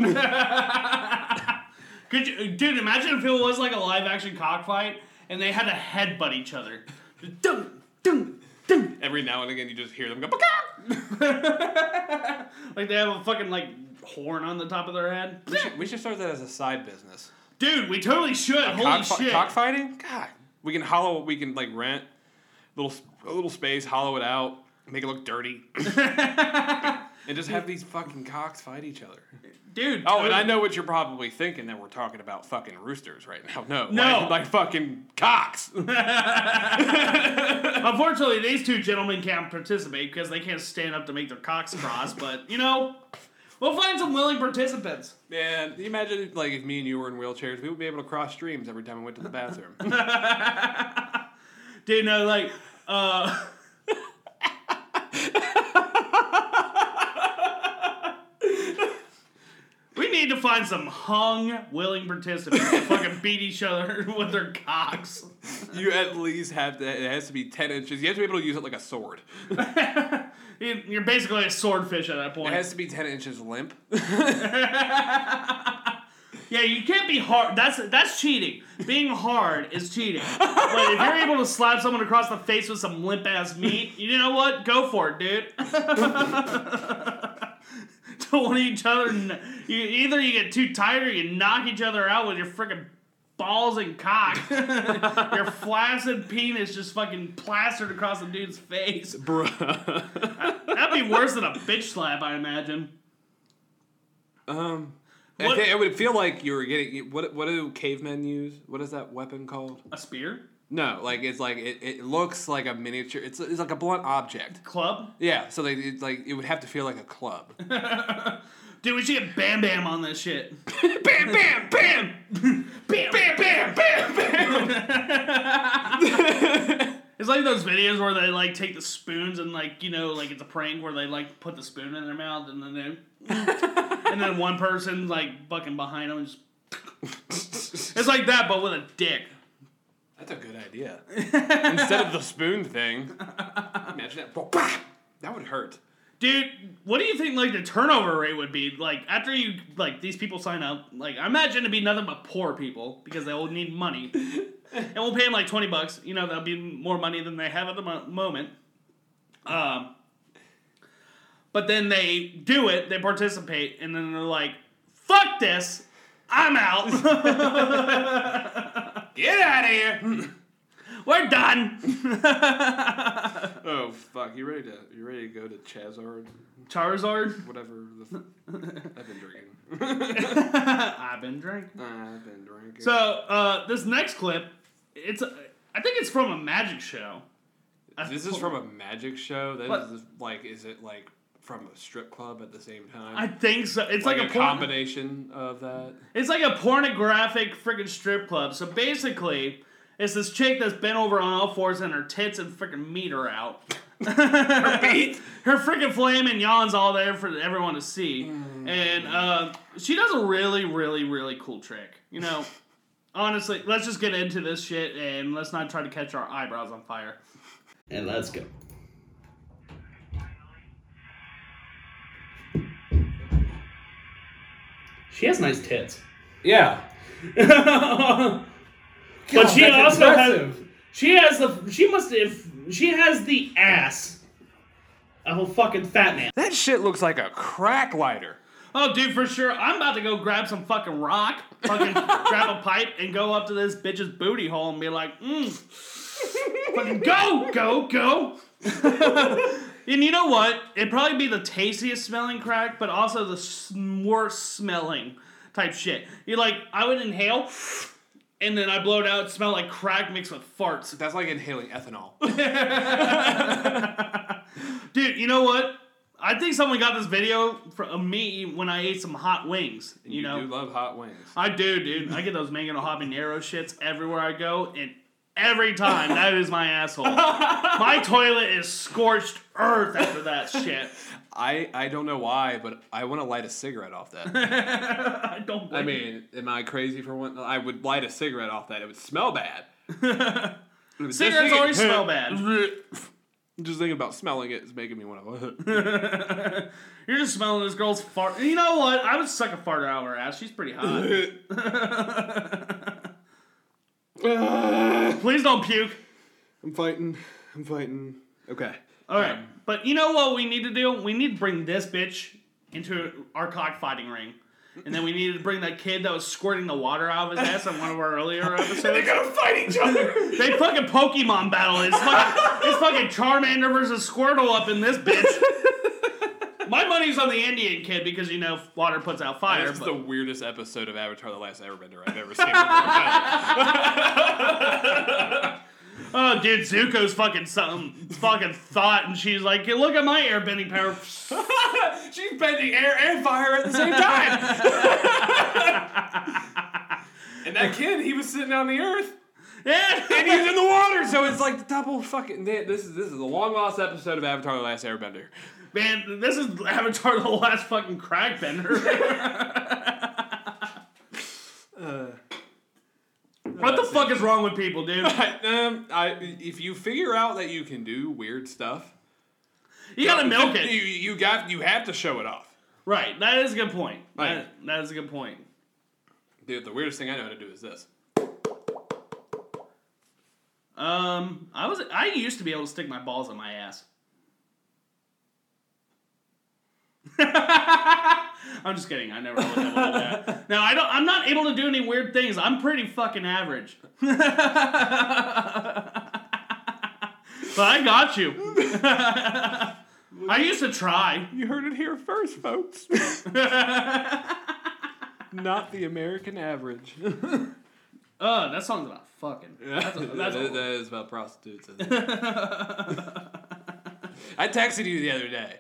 Could you, dude? Imagine if it was like a live action cockfight and they had to headbutt each other. Dun dun dun. Every now and again, you just hear them go. Like they have a fucking like horn on the top of their head. We should, we should start that as a side business. Dude, we totally should. Holy Cockfi- shit! cockfighting? God, we can hollow. We can like rent little a little space, hollow it out, make it look dirty, and just have these fucking cocks fight each other. Dude. Oh, and I know what you're probably thinking that we're talking about fucking roosters right now. No, No. like, like fucking cocks. Unfortunately, these two gentlemen can't participate because they can't stand up to make their cocks cross. but you know, we'll find some willing participants. Man, you imagine like if me and you were in wheelchairs, we would be able to cross streams every time we went to the bathroom. Dude, no, like Uh, we need to find some hung, willing participants to fucking beat each other with their cocks. You at least have to. It has to be ten inches. You have to be able to use it like a sword. You- You're basically a swordfish at that point. It has to be ten inches limp. Yeah, you can't be hard. That's that's cheating. Being hard is cheating. But if you're able to slap someone across the face with some limp ass meat, you know what? Go for it, dude. Don't want each other. n- You, either you get too tired or you knock each other out with your freaking balls and cock. your flaccid penis just fucking plastered across the dude's face. Bruh. That'd be worse than a bitch slap, I imagine. um. What- I would feel like you were getting. What What do cavemen use? What is that weapon called? A spear? No, like it's like it, it looks like a miniature. It's it's like a blunt object. Club? Yeah, so they it's like it would have to feel like a club. Dude, we should get Bam Bam on this shit. bam, bam, bam, Bam, bam, bam, bam, bam. it's like those videos where they like take the spoons and like you know like it's a prank where they like put the spoon in their mouth and then they and then one person like fucking behind them just. It's like that, but with a dick. That's a good idea. Instead of the spoon thing, imagine that. That would hurt. Dude, what do you think like the turnover rate would be? Like after you like these people sign up, like I imagine it'd be nothing but poor people because they'll need money. and we'll pay them like twenty bucks. You know, that'll be more money than they have at the mo- moment. Um, but then they do it, they participate, and then they're like, "Fuck this, I'm out. Get out of here! We're done." oh fuck! You ready to you ready to go to Chazard? Charizard, Whatever. The f- I've been drinking. I've been drinking. I've been drinking. So uh, this next clip, it's I think it's from a magic show. this is from a magic show. That What? is like, is it like from a strip club at the same time? I think so. It's like, like, a, a, porn- combination of that. It's like a pornographic freaking strip club. So basically, it's this chick that's been over on all fours and her tits and freaking meat are out. her meat? Her freaking flame and yawns all there for everyone to see. And uh, she does a really, really, really cool trick. You know, honestly, let's just get into this shit and let's not try to catch our eyebrows on fire. And let's go. She has nice tits. Yeah. but she that's also impressive. has she has the she must if she has the ass of a fucking fat man. That shit looks like a crack lighter. Oh, dude, for sure. I'm about to go grab some fucking rock, fucking grab a pipe, and go up to this bitch's booty hole and be like, mm, fucking go, go, go. and you know what? It'd probably be the tastiest smelling crack, but also the worst smelling type shit. You're like, I would inhale, and then I blow it out. Smell like crack mixed with farts. That's like inhaling ethanol. Dude, you know what? I think someone got this video from me when I ate some hot wings. You, know, do love hot wings. I do, dude. I get those mango habanero shits everywhere I go, and every time that is my asshole. my toilet is scorched earth after that shit. I, I don't know why, but I want to light a cigarette off that. I don't. I mean, am I crazy for one? I would light a cigarette off that. It would smell bad. Cigarettes thinking- always smell bad. Just thinking about smelling it is making me want to. You're just smelling this girl's fart. You know what? I would suck a fart out of her ass. She's pretty hot. Please don't puke. I'm fighting. I'm fighting. Okay. All right, um, but you know what we need to do? We need to bring this bitch into our cockfighting ring. And then we need to bring that kid that was squirting the water out of his ass on one of our earlier episodes. They're gonna fight each other. They fucking Pokemon battle. It's fucking, it's fucking Charmander versus Squirtle up in this bitch. My money's on the Indian kid because you know water puts out fire. This is but- the weirdest episode of Avatar: The Last Airbender I've ever seen. oh, dude, Zuko's fucking something, fucking thought, and she's like, "Look at my airbending power." She's bending air and fire at the same time. and that kid, he was sitting on the earth yeah, and he's in the water, so it's like the double fucking. This is this is a long lost episode of Avatar: The Last Airbender. Man, this is Avatar: The Last fucking crack bender. what the fuck is wrong with people, dude? um, I if you figure out that you can do weird stuff, You gotta milk You, it. you got you have to show it off. Right, that is a good point. Right. That, that is a good point. Dude, the weirdest thing I know how to do is this. Um, I was I used to be able to stick my balls in my ass. I'm just kidding. I never was able to do that. No, I don't. I'm not able to do any weird things. I'm pretty fucking average. but I got you. I used to try. You heard it here first, folks. Not the American average. Uh, that song's about fucking. That's a, that's that, a, that is about prostitutes. isn't it? I texted you the other day.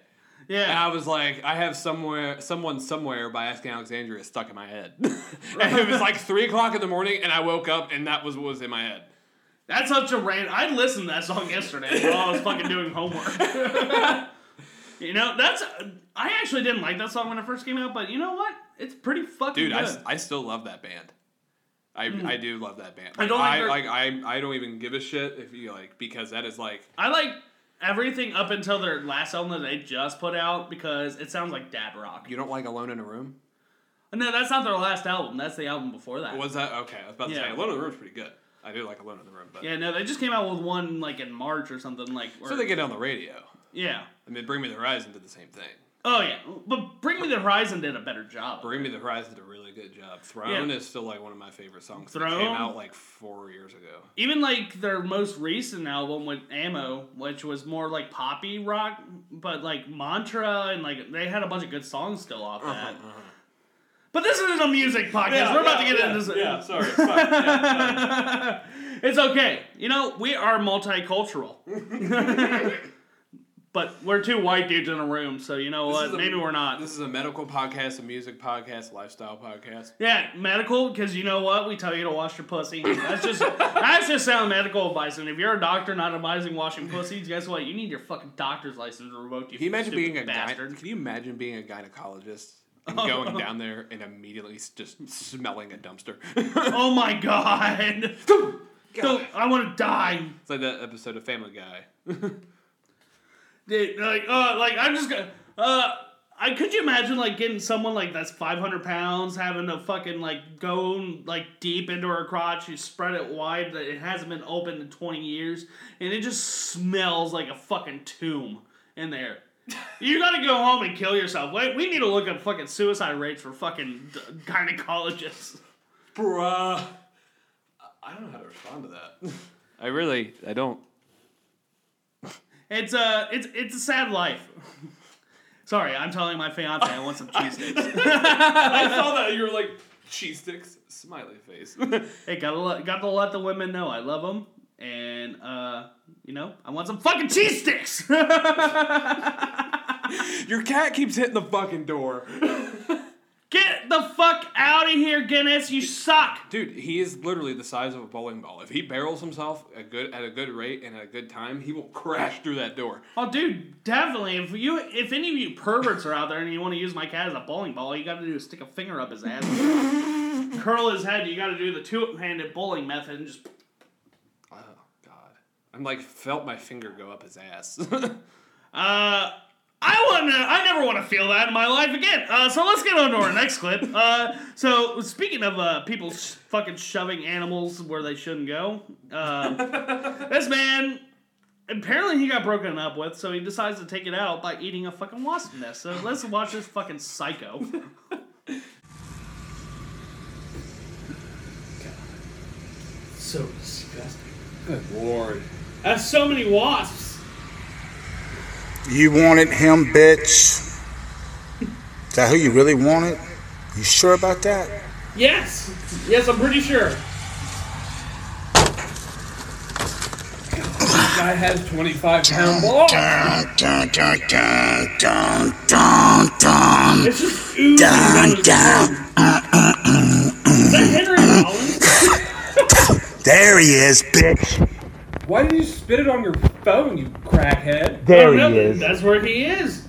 And. I was like, I have somewhere, someone somewhere by asking Alexandria stuck in my head. and it was like three o'clock in the morning, and I woke up, and that was what was in my head. That's such a rant. I listened to that song yesterday while I was fucking doing homework. you know, that's. I actually didn't like that song when it first came out, but you know what? It's pretty fucking Dude, I, good. s- I still love that band. I, hmm. I do love that band. I don't like I, their- like I I don't even give a shit if you like because that is like I like everything up until their last album that they just put out because it sounds like dad rock. you don't like Alone in a Room. No, that's not their last album. That's the album before that. Was that okay? I was about to Yeah. say Alone in the Room's pretty good. I do like Alone in the Room, but yeah, no, they just came out with one like in March or something like. so where- they get on the radio. yeah. I mean, Bring Me the Horizon did the same thing. Oh yeah, but Bring Me the Horizon did a better job. Bring Me the Horizon did a really good job. Throne Yeah. is still like one of my favorite songs. Throne? came out like four years ago. Even like their most recent album with amo, which was more like poppy rock, but like Mantra and like they had a bunch of good songs still off Uh-huh, that. But this isn't a music podcast. We're about to get into this. Yeah, sorry. it's fine. Yeah, It's okay. You know, we are multicultural. but we're two white dudes in a room, so you know what? a- Maybe we're not. This is a medical podcast, a music podcast, a lifestyle podcast. Yeah, medical, because you know what? We tell you to wash your pussy. That's just that's just sound medical advice. And if you're a doctor not advising washing pussies, guess what? You need your fucking doctor's license revoked. You Can you imagine being a bastard? gyne- Can you imagine being a gynecologist and going down there and immediately just smelling a dumpster? oh my god! Don't, I want to die. It's like that episode of Family Guy. Dude, like, uh, like I'm just gonna. Uh, I could you imagine like getting someone like that's 500 pounds having to fucking like go like deep into her crotch, you spread it wide, that it hasn't been opened in 20 years, and it just smells like a fucking tomb in there. You gotta go home and kill yourself. Wait, we need to look at fucking suicide rates for fucking d- gynecologists. Bruh. I don't know how to respond to that. I really, I don't. It's a, it's, it's a sad life. Sorry, I'm telling my fiance I want some cheese sticks. I saw that. You were like, cheese sticks, smiley face. Hey, gotta let, got to let the women know I love them, and uh, you know, I want some fucking cheese sticks. Your cat keeps hitting the fucking door. The fuck out of here, Guinness! You suck. Dude, he is literally the size of a bowling ball. If he barrels himself a good at a good rate and at a good time, he will crash through that door. Oh, dude, definitely. If you, if any of you perverts are out there and you want to use my cat as a bowling ball, all you got to do is stick a finger up his ass, curl his head. You got to do the two-handed bowling method and just. Oh God, I'm like felt my finger go up his ass. Uh, I want to. I never want to feel that in my life again. Uh, so let's get on to our next clip. Uh, so speaking of uh, people sh- fucking shoving animals where they shouldn't go, uh, this man apparently he got broken up with, so he decides to take it out by eating a fucking wasp nest. So let's watch this fucking psycho. So disgusting. good lord. That's so many wasps. You wanted him, bitch. Is that who you really wanted? You sure about that? Yes, yes, I'm pretty sure. Guy has 25 pound balls. Dun, dun, dun, dun, dun, dun, dun, It's just oozing down his dun. throat. Is that Henry Rollins? There he is, bitch. Why did you spit it on your phone, you crackhead? There Oh, he is. That's where he is.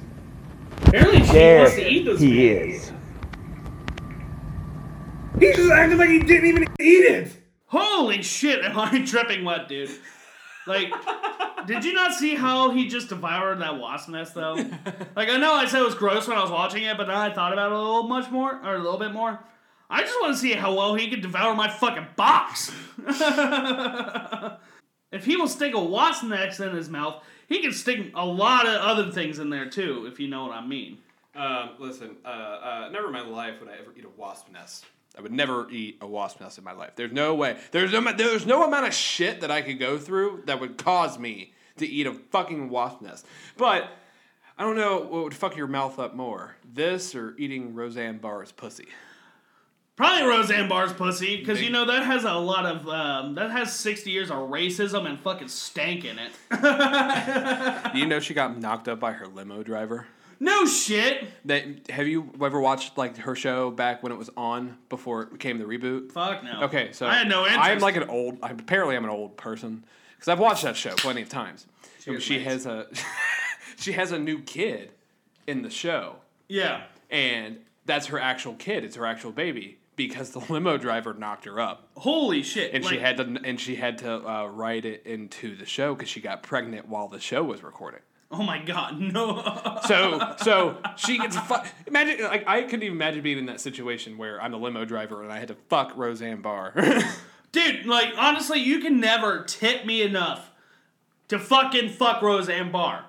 Apparently, she There wants to eat this. he man. is. He just acted like he didn't even eat it. Holy shit, am I dripping wet, dude? Like, did you not see how he just devoured that wasp nest, though? Like, I know I said it was gross when I was watching it, but then I thought about it a little much more, or a little bit more. I just want to see how well he could devour my fucking box. if he will stick a wasp nest in his mouth, he can stick a lot of other things in there too, if you know what I mean. Um, listen, uh, uh, never in my life would I ever eat a wasp nest. I would never eat a wasp nest in my life. There's no way. There's no. There's no amount of shit that I could go through that would cause me to eat a fucking wasp nest. But I don't know what would fuck your mouth up more: this or eating Roseanne Barr's pussy. Probably Roseanne Barr's pussy, because you know that has a lot of um, that has sixty years of racism and fucking stank in it. You know she got knocked up by her limo driver? no shit. That have you ever watched like her show back when it was on before it became the reboot? Fuck no. Okay, so I had no interest. I'm like an old. I'm, apparently, I'm an old person because I've watched that show plenty of times. She, she has a she has a new kid in the show, yeah. and that's her actual kid. It's her actual baby because the limo driver knocked her up, Holy shit. and she had to and she had to uh, write it into the show because she got pregnant while the show was recording. Oh my god, no. So so she gets fu- imagine like I couldn't even imagine being in that situation where I'm the limo driver and I had to fuck Roseanne Barr. Dude, like honestly, you can never tip me enough to fucking fuck Roseanne Barr.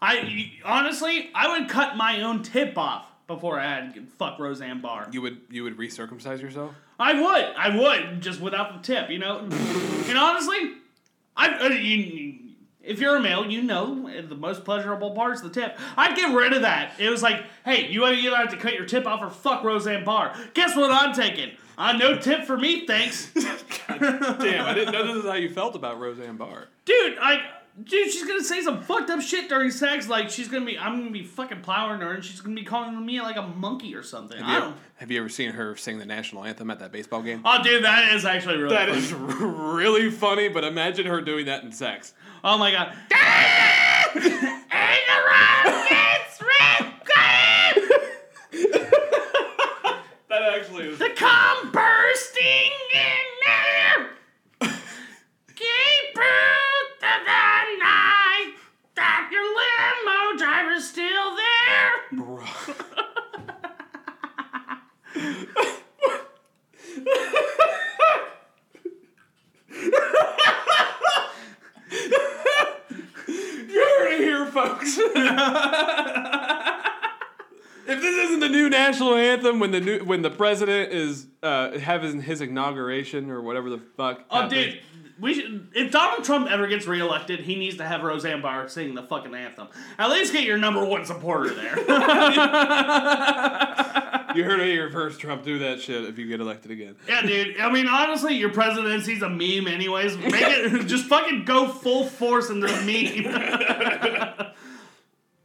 I honestly, I would cut my own tip off before I had to fuck Roseanne Barr. you would you would recircumcise yourself? I would, I would, just without the tip, you know. and honestly, I, you, if you're a male, you know the most pleasurable part is the tip. I'd get rid of that. It was like, hey, you either have to cut your tip off or fuck Roseanne Barr. Guess what I'm taking? Uh, no tip for me, thanks. Damn, I didn't know this is how you felt about Roseanne Barr. Dude, I. Dude, she's gonna say some fucked up shit during sex. Like she's gonna be, I'm gonna be fucking plowing her, and she's gonna be calling me like a monkey or something. I Have you, don't. have you ever seen her sing the national anthem at that baseball game? Oh, dude, that is actually really. That funny. is really funny, but imagine her doing that in sex. Oh my god. That actually is. The come bursting in air. Keep out of the night. That your limo driver's still there. You heard it here, folks. If this isn't the new national anthem when the new when the president is uh, having his inauguration or whatever the fuck. Oh, happens. dude. We should, if Donald Trump ever gets reelected, he needs to have Roseanne Barr sing the fucking anthem. At least get your number one supporter there. You heard it here first. Trump do that shit if you get elected again. yeah, dude. I mean, honestly, your presidency's a meme, anyways. Make it just fucking go full force into the meme.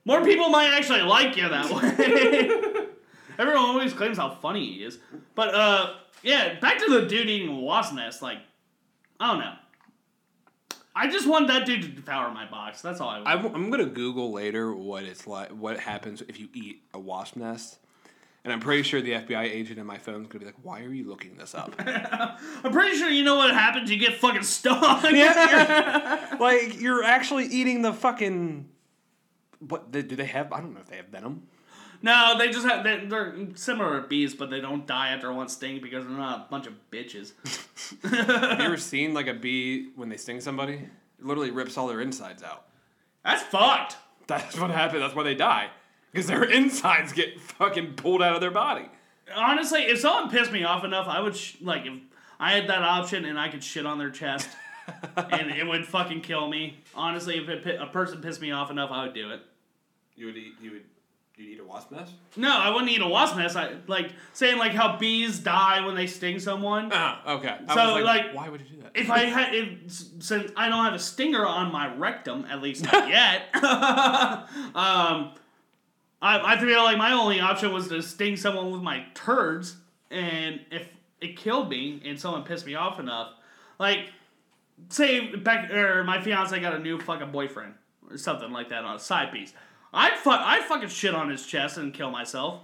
More people might actually like you that way. Everyone always claims how funny he is, but uh, yeah. Back to the dude eating wasp nest. Like, I don't know. I just want that dude to devour my box. That's all I want. I'm, I'm gonna Google later what it's like, what happens if you eat a wasp nest, and I'm pretty sure the FBI agent in my phone is gonna be like, "Why are you looking this up?" I'm pretty sure you know what happens. You get fucking stung. Yeah, like you're actually eating the fucking. What they, do they have? I don't know if they have venom. No, they just have they, they're similar to bees, but they don't die after one sting because they're not a bunch of bitches. Have you ever seen like a bee when they sting somebody? It literally rips all their insides out. That's fucked. That's what happened. That's why they die. Because their insides get fucking pulled out of their body. Honestly, if someone pissed me off enough, I would sh- like if I had that option and I could shit on their chest, and it would fucking kill me. Honestly, if it, a person pissed me off enough, I would do it. You would eat. You would. You eat a wasp nest? No, I wouldn't eat a wasp nest. I like saying like how bees die when they sting someone. Ah, okay. I So, was like, why would you do that? if I had, if, since I don't have a stinger on my rectum, at least not yet, um, I, I feel like my only option was to sting someone with my turds, and if it killed me and someone pissed me off enough, like, say back or my fiance got a new fucking boyfriend or something like that on a side piece. I'd fuck I'd fucking shit on his chest and kill myself.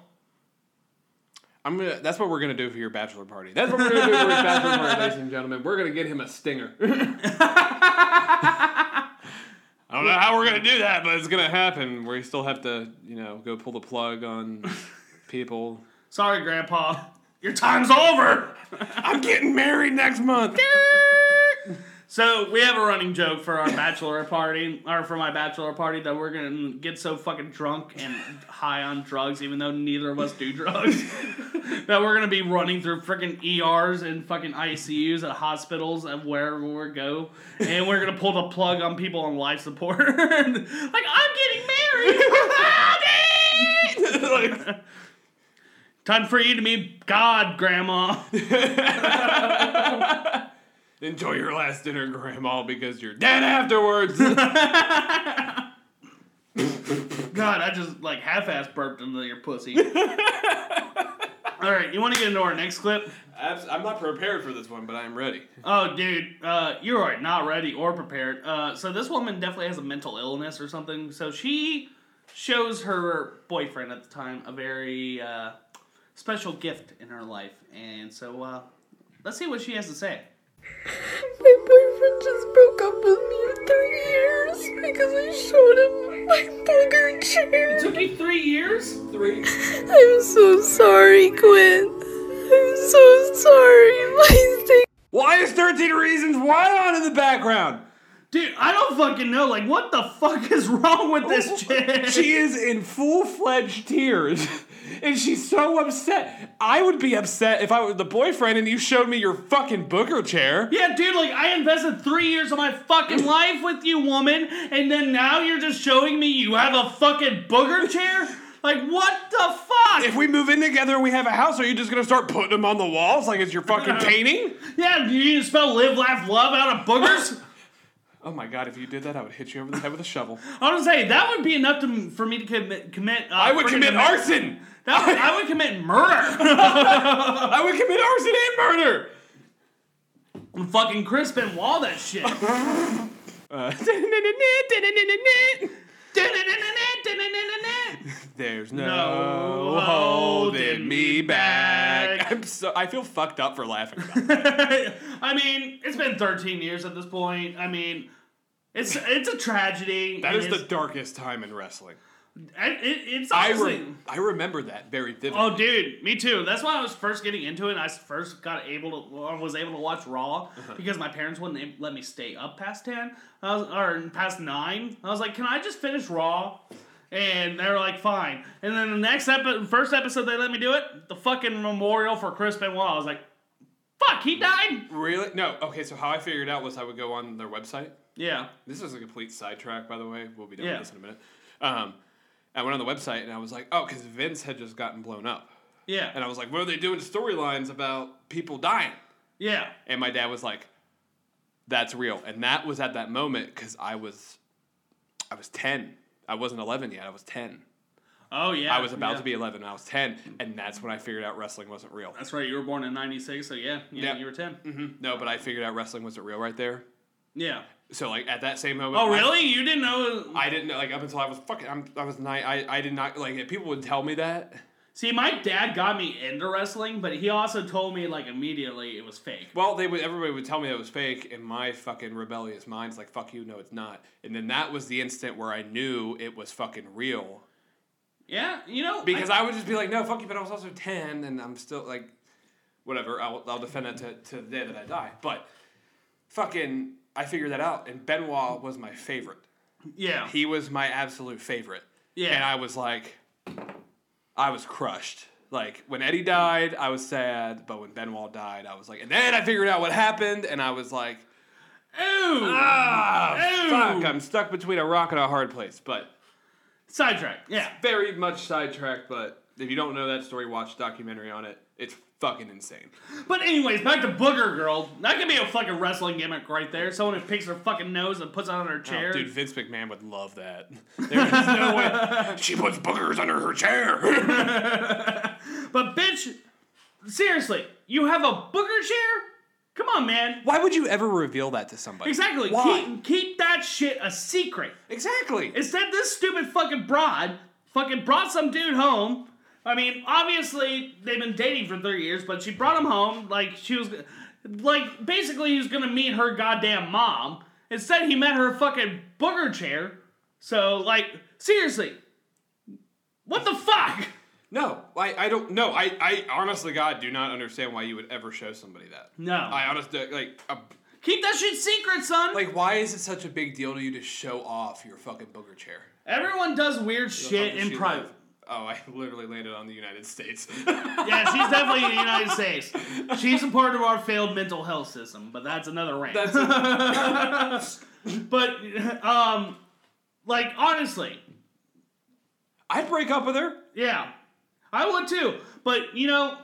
I'm gonna. That's what we're gonna do for your bachelor party. That's what we're gonna do for his bachelor party, ladies and gentlemen. We're gonna get him a stinger. I don't know how we're gonna do that, but it's gonna happen. Where you still have to, you know, go pull the plug on people. Sorry, Grandpa. Your time's over. I'm getting married next month. So we have a running joke for our bachelor party, or for my bachelor party, that we're gonna get so fucking drunk and high on drugs, even though neither of us do drugs, that we're gonna be running through freaking ERs and fucking ICUs at hospitals and wherever we go, and we're gonna pull the plug on people on life support. like I'm getting married. like, time for you to meet God, Grandma. Enjoy your last dinner, Grandma, because you're dead afterwards. God, I just like half-ass burped into your pussy. All right, you want to get into our next clip? I'm not prepared for this one, but I am ready. Oh, dude, uh, you're right, not ready or prepared. Uh, so this woman definitely has a mental illness or something. So she shows her boyfriend at the time a very uh, special gift in her life, and so uh, let's see what she has to say. My boyfriend just broke up with me in three years because I showed him my booger chair. It took you three years. Three. I'm so sorry, Quinn. I'm so sorry. Please take Why is 13 Reasons Why on in the background? Dude, I don't fucking know. Like, what the fuck is wrong with this chick? She is in full fledged tears. And she's so upset. I would be upset if I were the boyfriend and you showed me your fucking booger chair. Yeah, dude, like I invested three years of my fucking life with you, woman, and then now you're just showing me you have a fucking booger chair? Like, what the fuck? If we move in together and we have a house, are you just gonna start putting them on the walls like it's your fucking painting? yeah, do you spell live, laugh, love out of boogers? Oh my god, if you did that, I would hit you over the head with a shovel. I was gonna say that would be enough to for me to commit. commit uh, I would commit arson! That would, I would commit murder. I would commit arson and murder! I'm fucking Chris Wall that shit. Uh, There's no, No holding me back. back. I'm so I feel fucked up for laughing about that. I mean, it's been 13 years at this point. I mean, it's it's a tragedy. that is the darkest time in wrestling. It, it's I, re- I remember that very vividly. Oh, dude, me too. That's why I was first getting into it. and I first got able to, I was able to watch Raw Uh-huh. because my parents wouldn't let me stay up past ten, I was, or past nine. I was like, "Can I just finish Raw?" And they were like, "Fine." And then the next episode, first episode they let me do it, the fucking memorial for Chris Benoit. I was like, "Fuck, he died." Really? No. Okay, so how I figured out was I would go on their website. Yeah, This is a complete sidetrack, by the way. We'll be done Yeah. with this in a minute. Um, I went on the website and I was like, oh, because Vince had just gotten blown up. yeah, And I was like, what are they doing storylines about people dying? yeah. And my dad was like, that's real. And that was at that moment because I was, I was 10. I wasn't 11 yet. I was 10. Oh yeah. I was about yeah. to be 11. I was 10. And that's when I figured out wrestling wasn't real. That's right. You were born in '96, so yeah, yeah, you were 10 hmm No, but I figured out wrestling wasn't real right there. Yeah. So like at that same moment. Oh really? You didn't know? I didn't know, like up until I was fucking. I'm, I was nine. I, I did not like. People would tell me that. See, my dad got me into wrestling, but he also told me like immediately it was fake. Well, they would. Everybody would tell me that it was fake, and my fucking rebellious mind's like, "Fuck you, no, it's not." And then that was the instant where I knew it was fucking real, Yeah, you know, because I, would just be like, "No, fuck you," but I was also ten, and I'm still like, whatever. I'll, I'll defend that to, to the day that I die. But fucking, I figured that out, and Benoit was my favorite. yeah, He was my absolute favorite. Yeah. And I was like, I was crushed. Like when Eddie died, I was sad, but when Benoit died, I was like, and then I figured out what happened, and I was like, ooh, ah, Ew. fuck, I'm stuck between a rock and a hard place. But sidetrack. Yeah, very much sidetracked. But if you don't know that story, watch documentary on it. It's fucking insane. but anyways, back to Booger Girl. That could be a fucking wrestling gimmick right there. Someone who picks her fucking nose and puts it on her oh, chair. Oh, dude, Vince McMahon would love that. There's no way she puts boogers under her chair. but bitch, seriously, you have a Booger chair? Come on, man. Why would you ever reveal that to somebody? Exactly. Why? Keep keep that shit a secret. exactly. Instead, this stupid fucking broad fucking brought some dude home. I mean, obviously they've been dating for three years, but she brought him home like she was, like basically he was gonna meet her goddamn mom. Instead, he met her fucking booger chair. So, like, seriously, what the fuck? No, I, I don't. No, I, I honestly, God, do not understand why you would ever show somebody that. No, I honestly like. Uh, keep that shit secret, son. like, why is it such a big deal to you to show off your fucking booger chair? Everyone does weird shit in private. Oh, I literally landed on the United States. Yeah, she's definitely in the United States. She's a part of our failed mental health system, but that's another rant. That's a, but um, like honestly, I'd break up with her. yeah, I would too. But you know,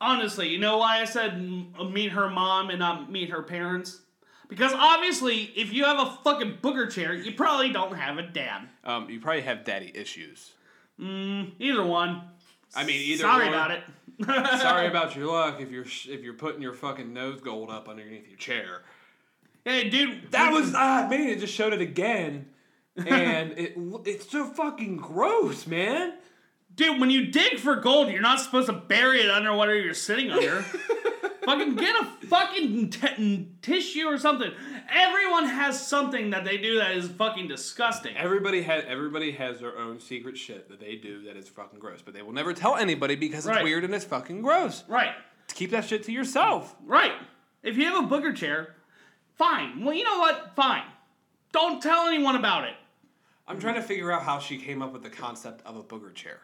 honestly, you know why I said meet her mom and not meet her parents? Because obviously, if you have a fucking booger chair, you probably don't have a dad. Um, you probably have daddy issues. Either one. I mean, either Sorry or. about it. Sorry about your luck if you're if you're putting your fucking nose gold up underneath your chair. Hey, dude, That was ah man, it just showed it again, and it it's so fucking gross, man. Dude, when you dig for gold, you're not supposed to bury it under whatever you're sitting under. fucking get a fucking t- tissue or something. Everyone has something that they do that is fucking disgusting. Everybody has everybody has their own secret shit that they do that is fucking gross, but they will never tell anybody because it's Right. weird and it's fucking gross. Right, Keep that shit to yourself. right. If you have a booger chair, fine. Well, you know what? Fine. Don't tell anyone about it. I'm trying to figure out how she came up with the concept of a booger chair.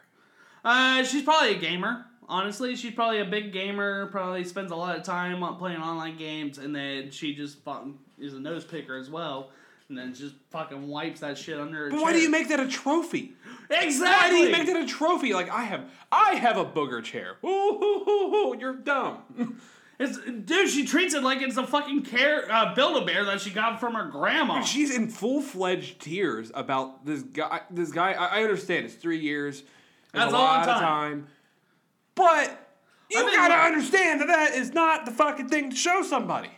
Uh, she's probably a gamer. Honestly, she's probably a big gamer. Probably spends a lot of time on playing online games, and then she just fucking is a nose picker as well. And then just fucking wipes that shit under her. But why do you make that a trophy? exactly? Why do you make that a trophy? Like I have, I have a booger chair. Ooh, ooh, ooh, ooh, you're dumb. It's, dude, she treats it like it's a fucking care uh, build a bear that she got from her grandma. She's in full fledged tears about this guy. This guy. I, I understand it's three years. That's a a long lot of time. time. But you I've gotta understand that that is not the fucking thing to show somebody.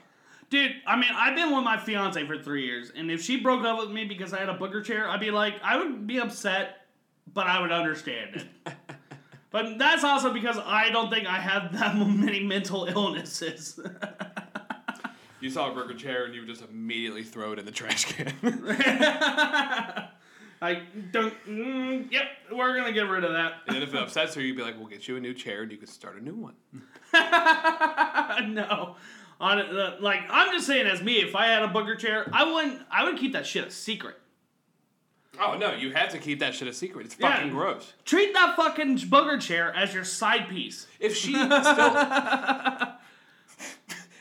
Dude, I mean, I've been with my fiance for three years, and if she broke up with me because I had a booger chair, I'd be like, I would be upset, but I would understand it. but that's also because I don't think I have that many mental illnesses. You saw a burger chair and you would just immediately throw it in the trash can. I don't. Mm, yep, we're gonna get rid of that. and then if it upsets her, you'd be like, "We'll get you a new chair and you can start a new one." no. On uh, like I'm just saying, as me, if I had a booger chair, I wouldn't. I would keep that shit a secret. Oh no, you have to keep that shit a secret. It's Yeah. fucking gross. Treat that fucking booger chair as your side piece. If she still,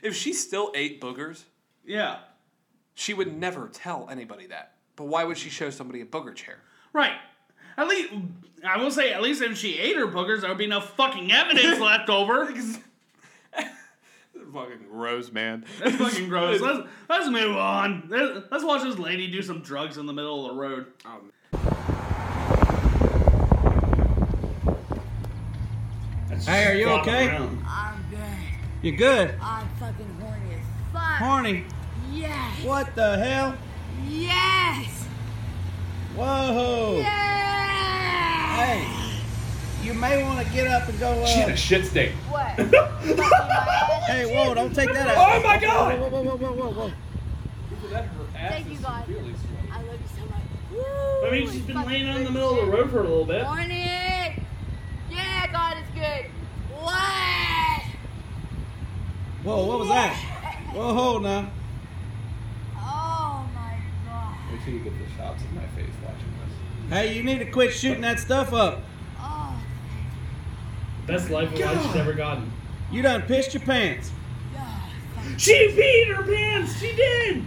if she still ate boogers, Yeah. she would never tell anybody that. But why would she show somebody a booger chair? Right. At least, I will say, at least if she ate her boogers, there would be no fucking evidence left over. Fucking gross, man. That's fucking gross. Let's, let's move on. Let's let's watch this lady do some drugs in the middle of the road. Oh, hey, are you okay? I'm good. You good? I'm fucking horny as fuck. Horny? Yes. What the hell? Yes. Whoa! Yes. Hey, you may want to get up and go. She had a Uh, shit stain. What? Fucking my ass? hey, whoa! Don't take that out. Oh my God! Whoa, whoa, whoa, whoa, whoa, whoa! Thank you, God. I love you so much. Woo, I mean, she's it's been laying out in the good middle of the road for a little bit. Horny. Yeah, God is good. What? Whoa! What was that? Whoa! Hold now. Oh my God. Make sure you get the shots of my face watching this. Hey, you need to quit shooting that stuff up. Best life of life she's ever gotten. You done pissed your pants. God. She peed her pants. She did.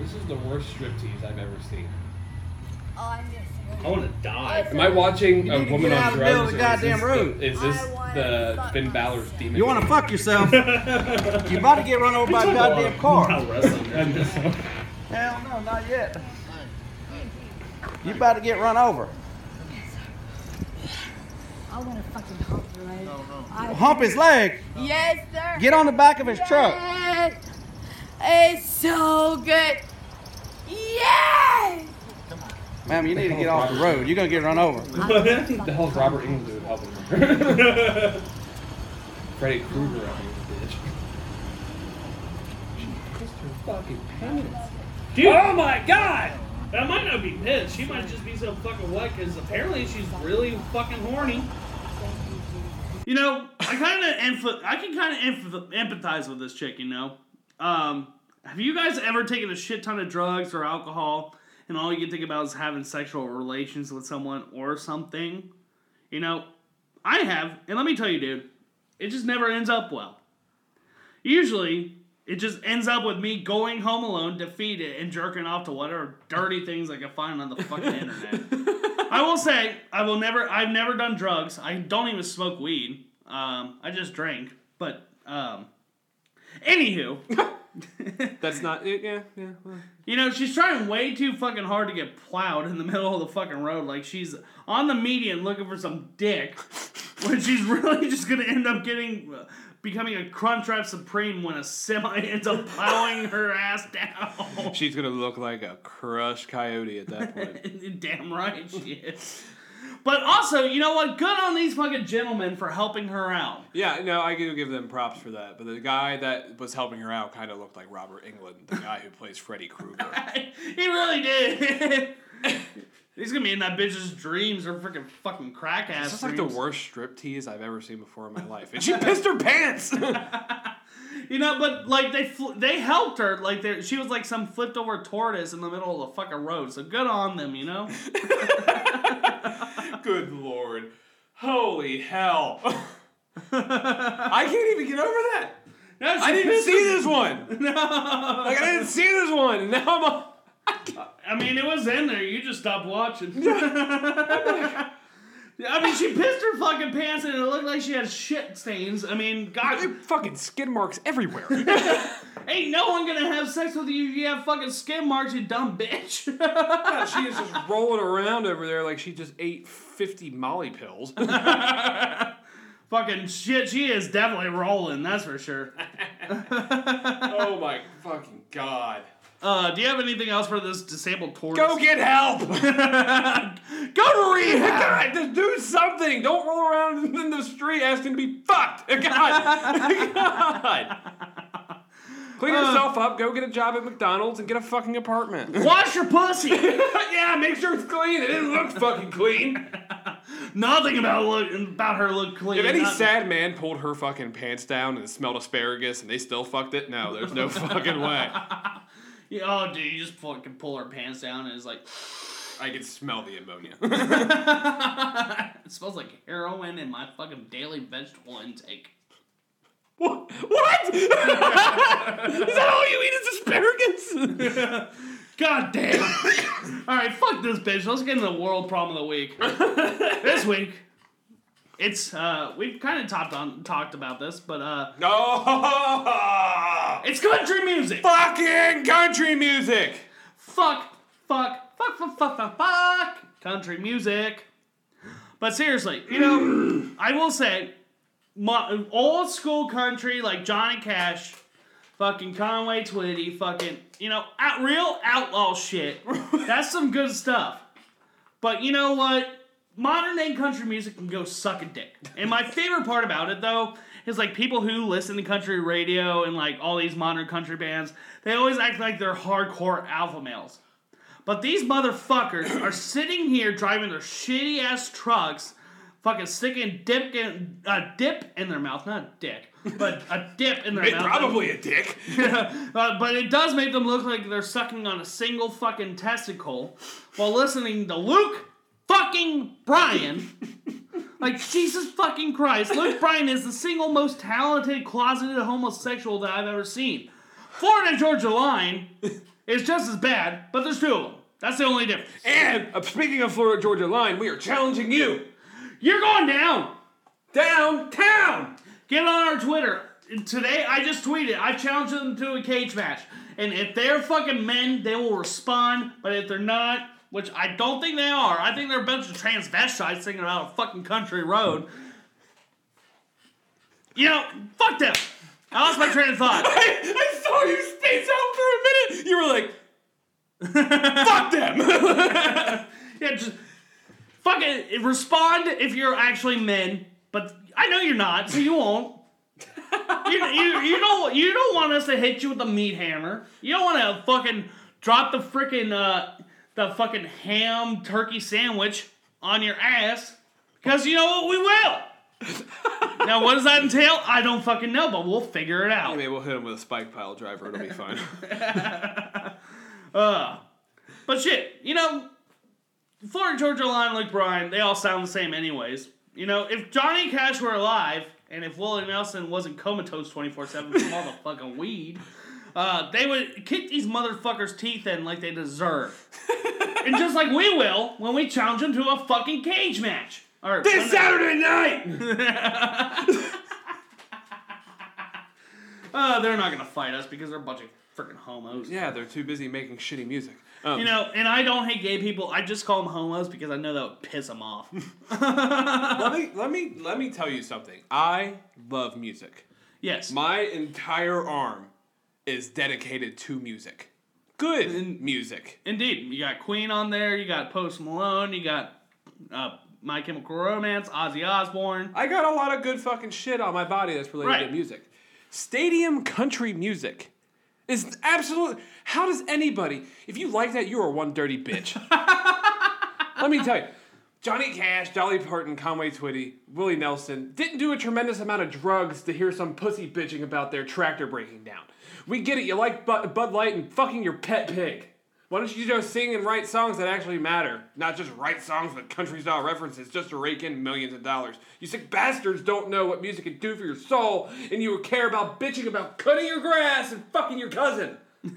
This is the worst striptease I've ever seen. Oh, I miss I want to die. Am I watching You a need to woman get out on of the middle of drugs? the or is goddamn this road. The, is this I wanna the fuck Finn myself. Balor's demon? You want to fuck yourself? you about to get run over by a goddamn car. Hell no, not yet. You about to get run over. I want to fucking hump your leg. No, no. Hump his leg. Yes, sir. Get on the back of his truck. It's so good. Yes. Ma'am, you need to get off the road. You're gonna get run over. the hell's Robert Englund doing helping her? Freddy Krueger out here, bitch. She pissed her fucking pants. Dude, Oh my god! that might not be pissed. She might just be so fucking wet because apparently she's really fucking horny. You know, I kind of I can kind of empathize with this chick. You know, um, have you guys ever taken a shit ton of drugs or alcohol, and all you can think about is having sexual relations with someone or something? You know, I have, and let me tell you, dude, it just never ends up well. Usually, it just ends up with me going home alone, defeated, and jerking off to whatever dirty things I can find on the fucking internet. I will say, I will never. I've never done drugs. I don't even smoke weed. Um, I just drink. But um, anywho, That's not it. Yeah, yeah. well. you know she's trying way too fucking hard to get plowed in the middle of the fucking road. Like she's on the median looking for some dick, when she's really just gonna end up getting. Becoming a Crunchwrap Supreme when a semi ends up plowing her ass down. She's gonna look like a crushed coyote at that point. Damn right she is. But also, you know what? Good on these fucking gentlemen for helping her out. yeah, no, I do give them props for that. But the guy that was helping her out kind of looked like Robert Englund, the guy who plays Freddy Krueger. he really did. He's gonna be in that bitch's dreams or freaking fucking crack ass. This is like the worst strip tease I've ever seen before in my life, and she pissed her pants. You know, but like they fl- they helped her. Like they she was like some flipped over tortoise in the middle of the fucking road. So good on them, you know. Good lord, holy hell! I can't even get over that. No, I didn't see this one. No. Like I didn't see this one, now I'm. A- I mean, it was in there. You just stopped watching. I mean, she pissed her fucking pants, and it looked like she had shit stains. I mean, God, fucking skin marks everywhere. ain't no one gonna have sex with you if you have fucking skin marks, you dumb bitch. she is just rolling around over there like she just ate 50 Molly pills. fucking shit, she is definitely rolling. That's for sure. oh my fucking god. Uh, do you have anything else for this disabled tortoise? Go get help! Go to rehab. God, just do something! Don't roll around in the street asking to be fucked! God! God! Clean yourself up, go get a job at McDonald's, and get a fucking apartment. Wash your pussy. yeah, make sure it's clean. It didn't look fucking clean. Nothing about look about her look clean. If any sad man pulled her fucking pants down and smelled asparagus and they still fucked it, no, there's no fucking way. Yeah, oh, dude, you just fucking pull her pants down and it's like I can smell the ammonia. it smells like heroin in my fucking daily vegetable intake. what? What? is that all you eat is asparagus? God damn. All right, fuck this bitch. Let's get into the world problem of the week. this week, it's uh, we've kind of talked on talked about this, but uh, no! it's country music. Fucking country music! Fuck, fuck, fuck, fuck, fuck, fuck, fuck, country music. But seriously, you know, I will say, mo- old school country like Johnny Cash, fucking Conway Twitty, fucking, you know, out, real outlaw shit. That's some good stuff. But you know what? Modern day country music can go suck a dick. And my favorite part about it, though, is like people who listen to country radio and like all these modern country bands, they always act like they're hardcore alpha males. But these motherfuckers are sitting here driving their shitty ass trucks, fucking sticking dip in, a dip in their mouth, not a dick, but a dip in their mouth. Probably a dick. Uh, but it does make them look like they're sucking on a single fucking testicle while listening to Luke fucking Bryan. like, Jesus fucking Christ. Luke Bryan is the single most talented closeted homosexual that I've ever seen. Florida Georgia Line is just as bad, but there's two of them. That's the only difference. And uh, speaking of Florida Georgia Line, we are challenging you You're going down. downtown. Get on our Twitter. Today, I just tweeted. I challenged them to a cage match. And if they're fucking men, they will respond. But if they're not, which I don't think they are. I think they're a bunch of transvestites singing about a fucking country road. You know, fuck them. I lost my train of thought. I, I saw you space out for a minute. You were like, fuck them. Yeah, just fucking respond if you're actually men, but I know you're not, so you won't. you, you, you don't you don't want us to hit you with a meat hammer. You don't want to fucking drop the freaking uh the fucking ham turkey sandwich on your ass because you know what we will. now what does that entail? I don't fucking know, but we'll figure it out. Maybe we'll hit him with a spike pile driver. It'll be fine. Uh, but shit, you know, Florida Georgia Line, Luke Bryan, they all sound the same, anyways. You know, if Johnny Cash were alive and if Willie Nelson wasn't comatose 24 7 from all the fucking weed, uh, they would kick these motherfuckers' teeth in like they deserve. and just like we will when we challenge them to a fucking cage match. Or this Saturday night. Uh, they're not gonna fight us because they're a bunch of freaking homos. yeah, they're too busy making shitty music. Um, You know, and I don't hate gay people. I just call them homos because I know that would piss them off. let me let me let me tell you something. I love music. yes. My entire arm is dedicated to music. Good music. Indeed. You got Queen on there, you got Post Malone, you got uh, My Chemical Romance, Ozzy Osbourne. I got a lot of good fucking shit on my body that's related Right. to music. Stadium country music is absolutely. How does anybody, if you like that, you are one dirty bitch. Let me tell you. Johnny Cash, Dolly Parton, Conway Twitty, Willie Nelson didn't do a tremendous amount of drugs to hear some pussy bitching about their tractor breaking down. We get it. You like Bud, Light and fucking your pet pig. Why don't you just sing and write songs that actually matter? Not just write songs with country style references just to rake in millions of dollars. You sick bastards don't know what music can do for your soul, and you would care about bitching about cutting your grass and fucking your cousin.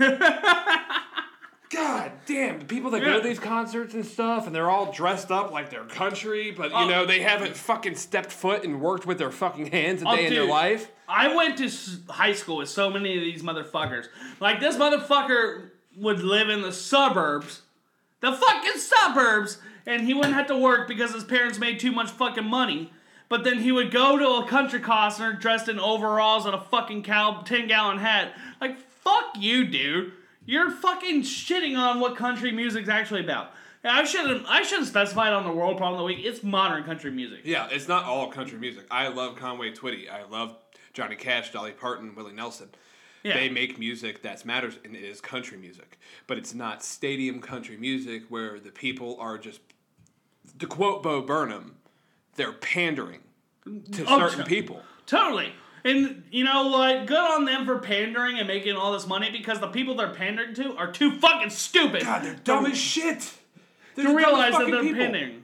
God damn, the people that go to these concerts and stuff, and they're all dressed up like they're country, but you Oh. know, they haven't fucking stepped foot and worked with their fucking hands a Oh, day in their life. I went to high school with so many of these motherfuckers. Like, this motherfucker would live in the suburbs, the fucking suburbs, and he wouldn't have to work because his parents made too much fucking money. But then he would go to a country concert dressed in overalls and a fucking cow 10 gallon hat. Like, fuck you, dude. You're fucking shitting on what country music's actually about. I shouldn't. I should have specified on the World Problem of the Week. It's modern country music. Yeah, it's not all country music. I love Conway Twitty. I love Johnny Cash, Dolly Parton, Willie Nelson. Yeah. They make music that matters, and it is country music. But it's not stadium country music where the people are just, to quote Bo Burnham, they're pandering to Oh, certain sure. people. Totally. And you know what? Good on them for pandering and making all this money because the people they're pandering to are too fucking stupid. God, they're dumb as shit. They're to the realize that they're people. pandering.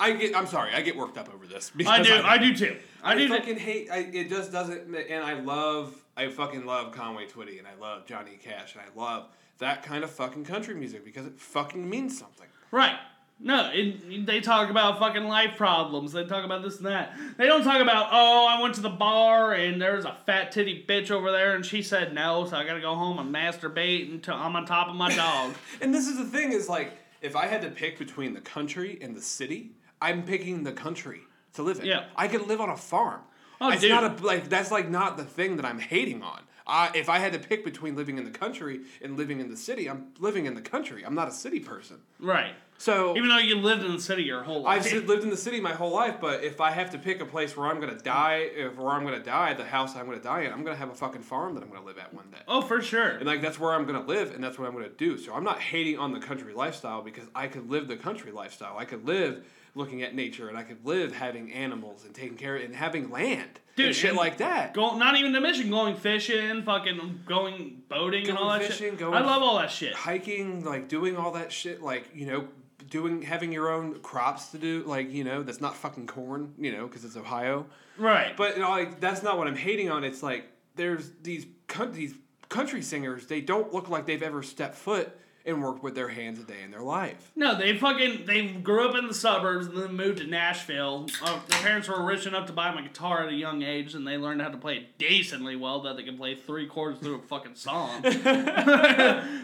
I get. I'm sorry. I get worked up over this. I do. I do too. I, I do. too. fucking hate. I, it just doesn't. And I love. I fucking love Conway Twitty, and I love Johnny Cash, and I love that kind of fucking country music because it fucking means something. Right. No, it, they talk about fucking life problems. They talk about this and that. They don't talk about, oh, I went to the bar and there's a fat titty bitch over there and she said no, so I gotta go home and masturbate until I'm on top of my dog. And this is the thing: is like if I had to pick between the country and the city, I'm picking the country to live in. Yeah. I could live on a farm. Oh, it's dude. not a like that's like not the thing that I'm hating on. I, if I had to pick between living in the country and living in the city, I'm living in the country. I'm not a city person. right. So Even though you lived in the city your whole life. I've lived in the city my whole life, but if I have to pick a place where I'm gonna die, if where I'm gonna die, the house I'm gonna die in, I'm gonna have a fucking farm that I'm gonna live at one day. oh, for sure. And like that's where I'm gonna live, and that's what I'm gonna do. So I'm not hating on the country lifestyle because I could live the country lifestyle. I could live looking at nature, and I could live having animals and taking care and having land, Dude, and shit like that. Go, not even to mission, going fishing, fucking going boating and all that fishing, shit. going- I love all that shit. hiking, like doing all that shit, like you know, doing having your own crops to do, like you know, that's not fucking corn, you know, because it's Ohio. Right. But you know, like that's not what I'm hating on. It's like there's these these country singers. They don't look like they've ever stepped foot and worked with their hands a day in their life. No, they fucking they grew up in the suburbs and then moved to Nashville. Uh, their parents were rich enough to buy them a guitar at a young age, and they learned how to play it decently well that they could play three chords through a fucking song. so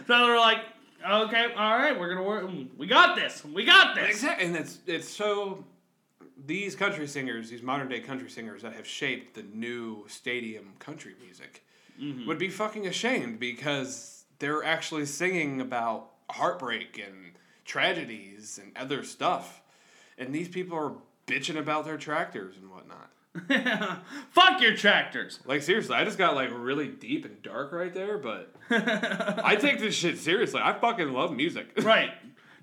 they're like, Okay, all right, we're gonna work. We got this. We got this. Exactly, and it's it's so. These country singers, these modern day country singers that have shaped the new stadium country music, would be fucking ashamed because they're actually singing about heartbreak and tragedies and other stuff, and these people are bitching about their tractors and whatnot. Fuck your tractors. Like seriously, I just got like really deep and dark right there, but I take this shit seriously. I fucking love music. Right.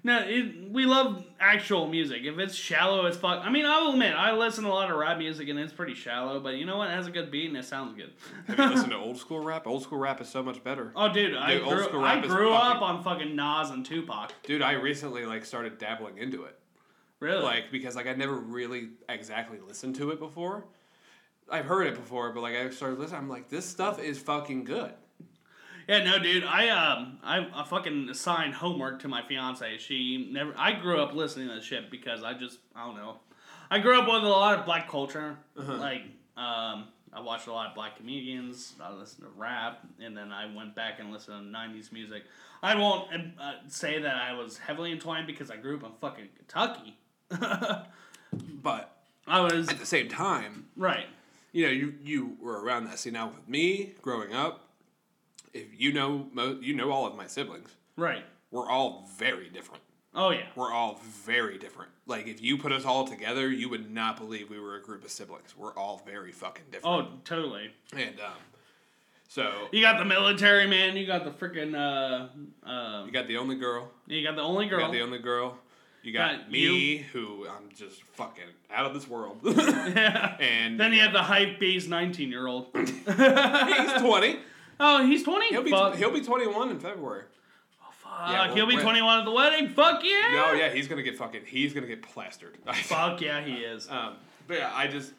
No, it, we love actual music. If it's shallow as fuck, I mean, I'll admit I listen to a lot of rap music and it's pretty shallow. But you know what? It has a good beat and it sounds good. Have you listened to old school rap? Old school rap is so much better. Oh, dude, I Dude, old grew, school I grew up fucking- on fucking Nas and Tupac. Dude, I recently like started dabbling into it. Really? Like because like I never really exactly listened to it before. I've heard it before, but like I started listening, I'm like, this stuff is fucking good. Yeah, no, dude. I um, I, I fucking assigned homework to my fiance. She never. I grew up listening to this shit because I just I don't know. I grew up with a lot of black culture. Like um, I watched a lot of black comedians. I listened to rap, and then I went back and listened to '90s music. I won't uh, say that I was heavily entwined because I grew up in fucking Kentucky. But I was at the same time, right. you know, you you were around that. See now with me growing up, if you know mo- you know all of my siblings, Right. we're all very different. Oh yeah. We're all very different. Like if you put us all together, you would not believe we were a group of siblings. We're all very fucking different. Oh, totally. And um, so You got the military man. You got the freaking uh, uh, you got the only girl. you got the only girl. You got the only girl. You got, Got me, who I'm just fucking out of this world. yeah. and Then you have the hype beast nineteen year old. he's twenty. Oh, he's twenty. He'll be Fuck. he'll be twenty one in February. Oh, fuck, yeah, he'll be we're- twenty one at the wedding. Fuck yeah. No, yeah, he's gonna get fucking. He's gonna get plastered. Fuck yeah, he is. Um, but yeah, I just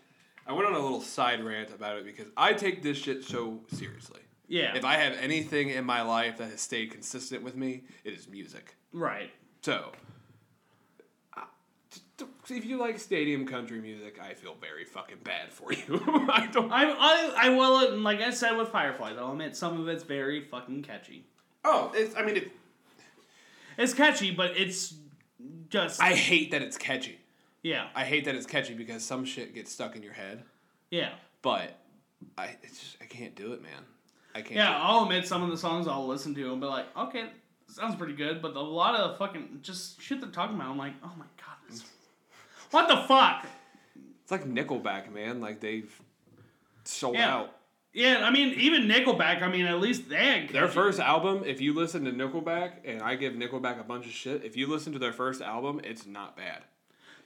I went on a little side rant about it because I take this shit so seriously. Yeah. If I have anything in my life that has stayed consistent with me, it is music. right. So, if you like stadium country music, I feel very fucking bad for you. I don't. I I I will like I said with Fireflies. I'll admit some of it's very fucking catchy. Oh, it's. I mean, it, It's catchy, but it's just I hate that it's catchy. yeah I hate that it's catchy because some shit gets stuck in your head. yeah But I, it's just, I can't do it, man. I can't. yeah. I'll admit some of the songs I'll listen to and be like, okay, sounds pretty good, but a lot of fucking just shit they're talking about. I'm like, oh my god, this, what the fuck? It's like Nickelback, man. Like they've sold Yeah. out. Yeah, I mean, even Nickelback. I mean, at least they Their first album, if you listen to Nickelback, and I give Nickelback a bunch of shit, if you listen to their first album, it's not bad.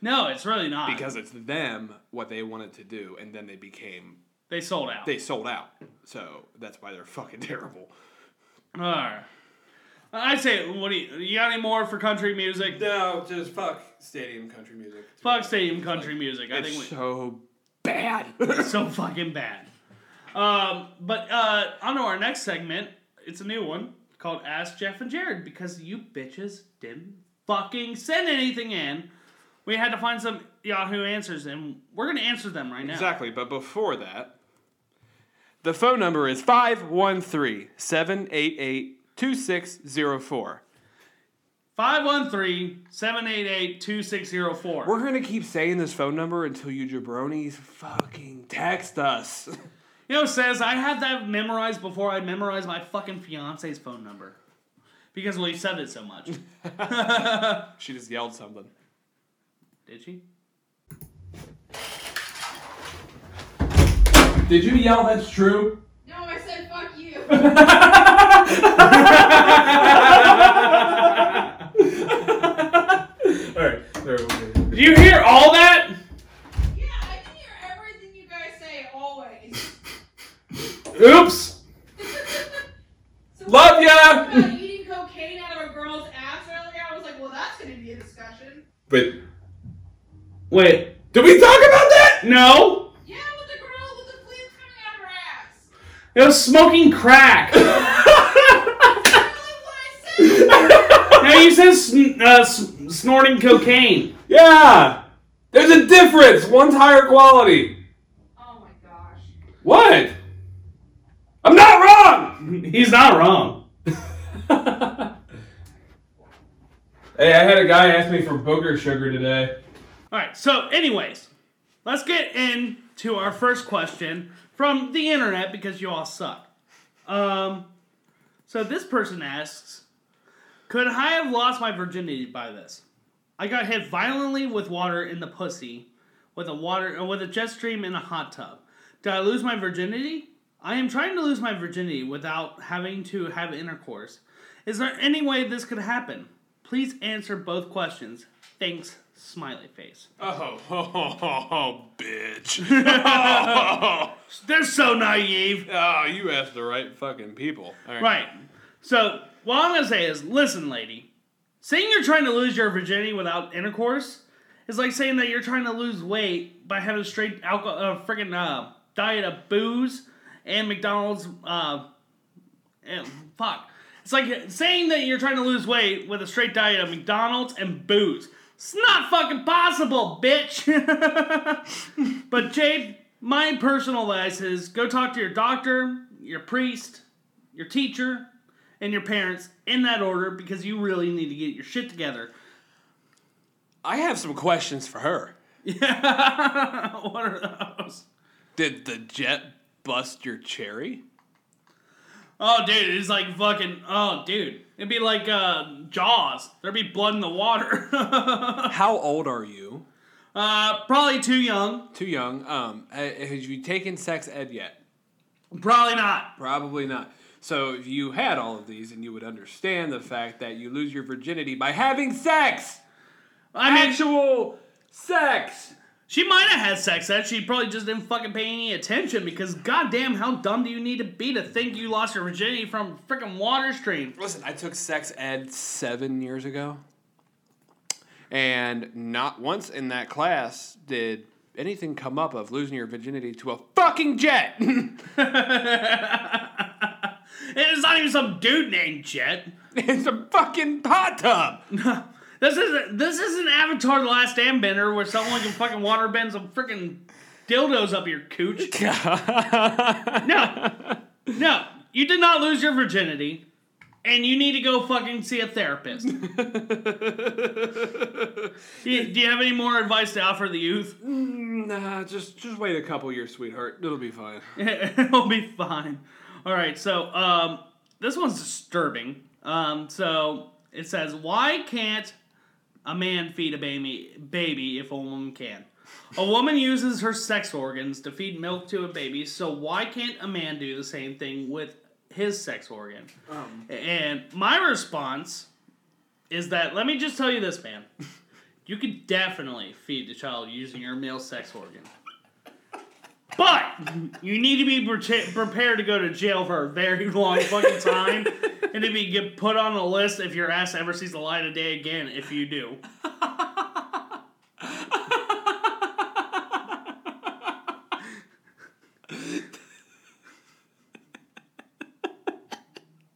No, it's really not Because it's them, what they wanted to do, and then they became, they sold out. they sold out. So that's why they're fucking terrible. Alright. I say, what do you, you got any more for country music? No, just fuck stadium country music. Fuck stadium country music. I It's think we, so bad. it's so fucking bad. Um, but uh, on to our next segment. It's a new one called Ask Jeff and Jared because you bitches didn't fucking send anything in. We had to find some Yahoo answers, and we're gonna answer them right now. Exactly, but before that, the phone number is 513 788 2604. 513-788-2604. We're going to keep saying this phone number until you jabronis fucking text us. You know, says I had that memorized before I memorized my fucking fiance's phone number. Because we said it so much. she just yelled something. Did she? Did you yell that's true? No, I said fuck you. Alright, there we go. You hear all that? yeah, I can hear everything you guys say always. Oops. So Love ya! eating cocaine out of a girl's ass earlier, I was like, well, that's gonna be a discussion. But Wait. did we talk about that? No. Yeah, with the girl with the fleas coming out of her ass. It was smoking crack. That's literally what I said. now you said sn- uh, s- snorting cocaine. Yeah! There's a difference! One's higher quality. Oh my gosh. What? I'm not wrong! He's not wrong. Hey, I had a guy ask me for booger sugar today. All right. So, anyways, let's get into our first question from the internet because you all suck. Um, so this person asks, could I have lost my virginity by this? I got hit violently with water in the pussy, with a water uh, with a jet stream in a hot tub. Did I lose my virginity? I am trying to lose my virginity without having to have intercourse. Is there any way this could happen? Please answer both questions. Thanks, smiley face. Oh, oh, oh, oh, bitch. They're so naive. oh, you asked the right fucking people. All right. Right. So, what I'm to say is listen, lady. Saying you're trying to lose your virginity without intercourse is like saying that you're trying to lose weight by having a straight alcohol, uh, freaking uh, diet of booze and McDonald's. Uh, and, fuck. It's like saying that you're trying to lose weight with a straight diet of McDonald's and booze. It's not fucking possible, bitch. but Jade, my personal advice is go talk to your doctor, your priest, your teacher, and your parents in that order because you really need to get your shit together. I have some questions for her. Yeah, what are those? Did the jet bust your cherry? Oh, dude, it's like fucking. Oh, dude, it'd be like uh, Jaws. There'd be blood in the water. How old are you? uh, probably too young. Too young. Um, ha- have you taken sex ed yet? Probably not. Probably not. So if you had all of these, and you would understand the fact that you lose your virginity by having sex, I mean, actual sex. she might have had sex ed. She probably just didn't fucking pay any attention because, goddamn, how dumb do you need to be to think you lost your virginity from freaking water stream? Listen, I took sex ed seven years ago, and not once in that class did anything come up of losing your virginity to a fucking jet. And it's not even some dude named Jet. it's a fucking hot tub. This isn't this isn't Avatar: The Last Airbender where someone can fucking water bend some freaking dildos up your cooch. No, no, you did not lose your virginity, and you need to go fucking see a therapist. do, you, do you have any more advice to offer the youth? Mm, nah, just just wait a couple years, sweetheart. It'll be fine. It'll be fine. All right, so um, this one's disturbing. Um, so it says, "Why can't a man feed a baby baby if a woman can?" A woman uses her sex organs to feed milk to a baby, so why can't a man do the same thing with his sex organ? and my response is that let me just tell you this, man. You could definitely feed the child using your male sex organ. But you need to be pre- prepared to go to jail for a very long fucking time, and to be get put on a list if your ass ever sees the light of day again. If you do,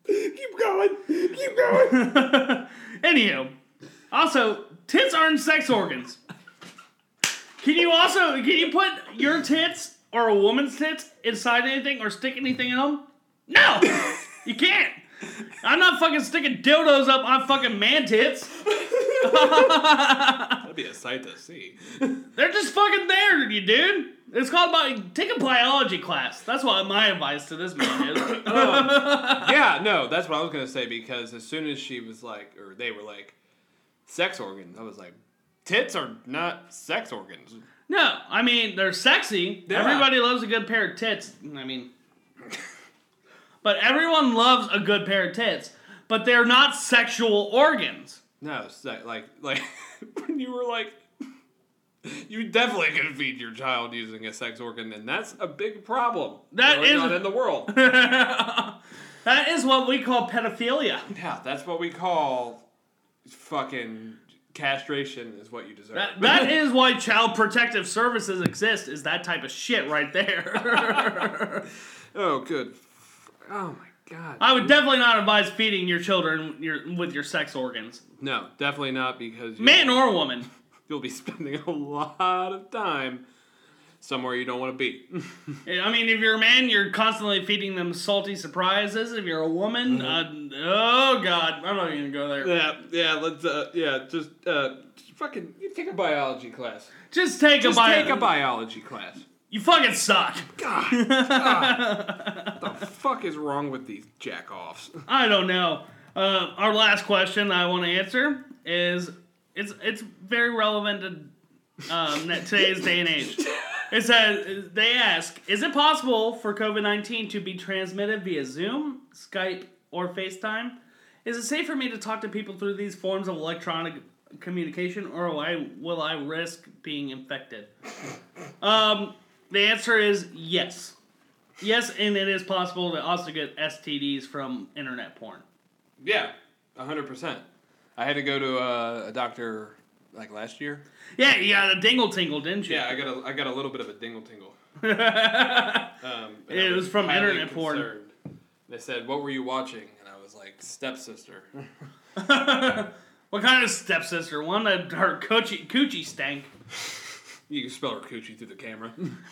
Keep going. Keep going. anywho, also tits aren't sex organs. Can you also can you put your tits or a woman's tits inside anything or stick anything in them? No, you can't. I'm not fucking sticking dildos up on fucking man tits. That'd be a sight to see. They're just fucking there, you dude. It's called bi- take a biology class. That's what my advice to this man is. Um, yeah, no, that's what I was gonna say because as soon as she was like, or they were like, sex organs, I was like, tits are not sex organs. No, I mean they're sexy. Yeah. Everybody loves a good pair of tits. I mean, but everyone loves a good pair of tits. But they're not sexual organs. No, like like when you were like, you definitely can feed your child using a sex organ, and that's a big problem. That is not in the world. That is what we call pedophilia. yeah, that's what we call fucking castration. Is what you deserve. That, that is why child protective services exist. Is that type of shit right there. oh, good. Oh my god. I would definitely not advise feeding your children your, with your sex organs, No, definitely not because you man or woman. you'll be spending a lot of time somewhere you don't want to be. I mean, if you're a man, you're constantly feeding them salty surprises. If you're a woman, uh, oh god, I'm not even gonna go there. yeah, yeah. Let's. Uh, yeah, just uh, just fucking you take a biology class. Just take Just a bio. take a biology class. you fucking suck. God, God. the fuck is wrong with these jack offs? I don't know. Uh, our last question I want to answer is it's it's very relevant to um, today's day and age. It says they ask, is it possible for COVID nineteen to be transmitted via Zoom, Skype, or FaceTime? Is it safe for me to talk to people through these forms of electronic communication, or will I, will I risk being infected? Um, the answer is yes. Yes, and it is possible to also get STDs from internet porn. Yeah, hundred percent. I had to go to uh, a doctor like last year. Yeah, you got a dingle tingle, didn't you? Yeah, I got a I got a little bit of a dingle tingle. Um, It I was from highly internet porn. They said, "What were you watching?" And I was like, "Stepsister." what kind of stepsister? One that her coochie, coochie stank. You can spell her coochie through the camera.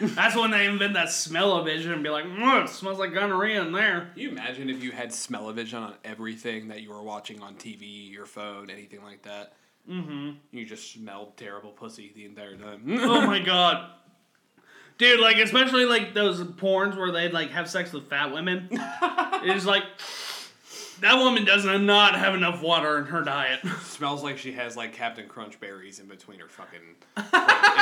That's when they invent that smell-o-vision and be like, mm, it smells like gonorrhea in there. Can you imagine if you had smell-o-vision on everything that you were watching on TV, your phone, anything like that? Mm-hmm. You just smelled terrible pussy the entire time. Oh my god. Dude, like especially like those porns where they'd like have sex with fat women. it's like that woman does not have enough water in her diet. Smells like she has like Captain Crunch berries in between her fucking, like,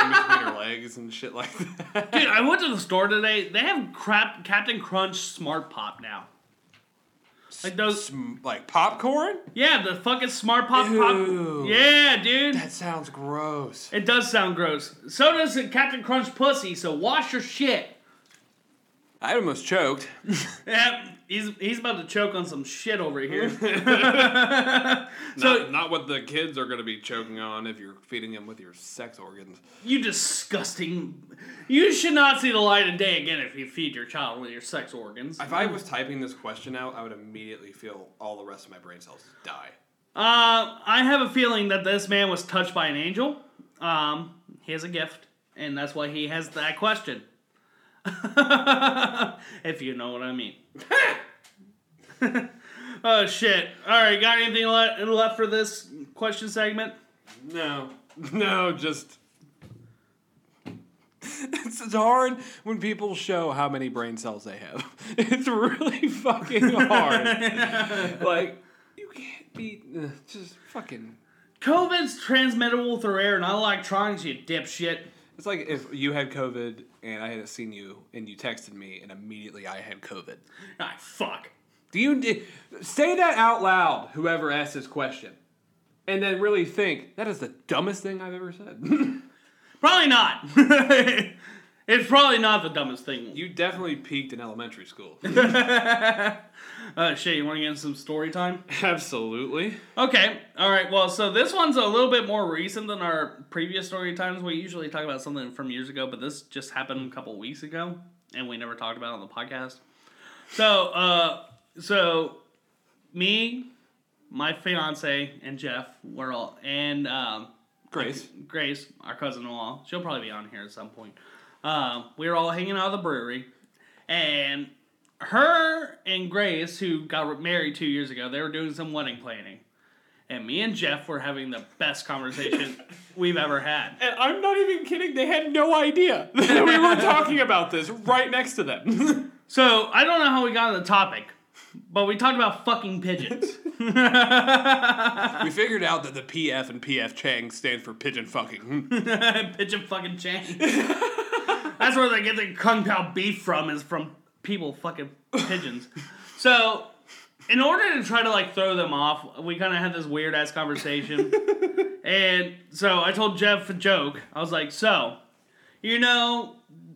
in between her legs and shit like that. Dude, I went to the store today. They have crap Captain Crunch Smart Pop now. Like those, Sm- like popcorn? yeah, the fucking Smart Pop Ew. pop. Yeah, dude. That sounds gross. It does sound gross. So does Captain Crunch pussy. So wash your shit. I almost choked. Yeah, he's he's about to choke on some shit over here. not, not what the kids are going to be choking on if you're feeding them with your sex organs. You disgusting. You should not see the light of day again if you feed your child with your sex organs. If I was typing this question out, I would immediately feel all the rest of my brain cells die. Uh, I have a feeling that this man was touched by an angel. Um, he has a gift, and that's why he has that question. if you know what I mean. oh shit! All right, got anything le- left for this question segment? No, no, just. It's, it's hard when people show how many brain cells they have. It's really fucking hard. like, you can't be. Uh, just fucking. COVID's transmittable through air, not electronics. You dipshit. It's like if you had COVID and I hadn't seen you and you texted me and immediately I had COVID. Ah, fuck. Do you d- say that out loud, whoever asked this question, and then really think that is the dumbest thing I've ever said? Probably not. it's probably not the dumbest thing. you definitely peaked in elementary school. Uh, shit, you want to get into some story time? Absolutely. Okay, all right. Well, so this one's a little bit more recent than our previous story times. We usually talk about something from years ago, but this just happened a couple weeks ago, and we never talked about it on the podcast. So, uh, so me, my fiance, and Jeff, we're all, and um, Grace. Grace, our cousin-in-law, she'll probably be on here at some point. Um, we were all hanging out of the brewery, and her and Grace, who got married two years ago, they were doing some wedding planning. And me and Jeff were having the best conversation we've ever had. And I'm not even kidding, they had no idea that we were talking about this right next to them. So I don't know how we got on the topic, but we talked about fucking pigeons. we figured out that the PF and PF Chang stand for pigeon fucking. Pigeon fucking Chang. That's where they get the kung pao beef from, is from people fucking pigeons. So, in order to try to like throw them off, we kind of had this weird ass conversation. and so I told Jeff a joke. I was like, "So, you know,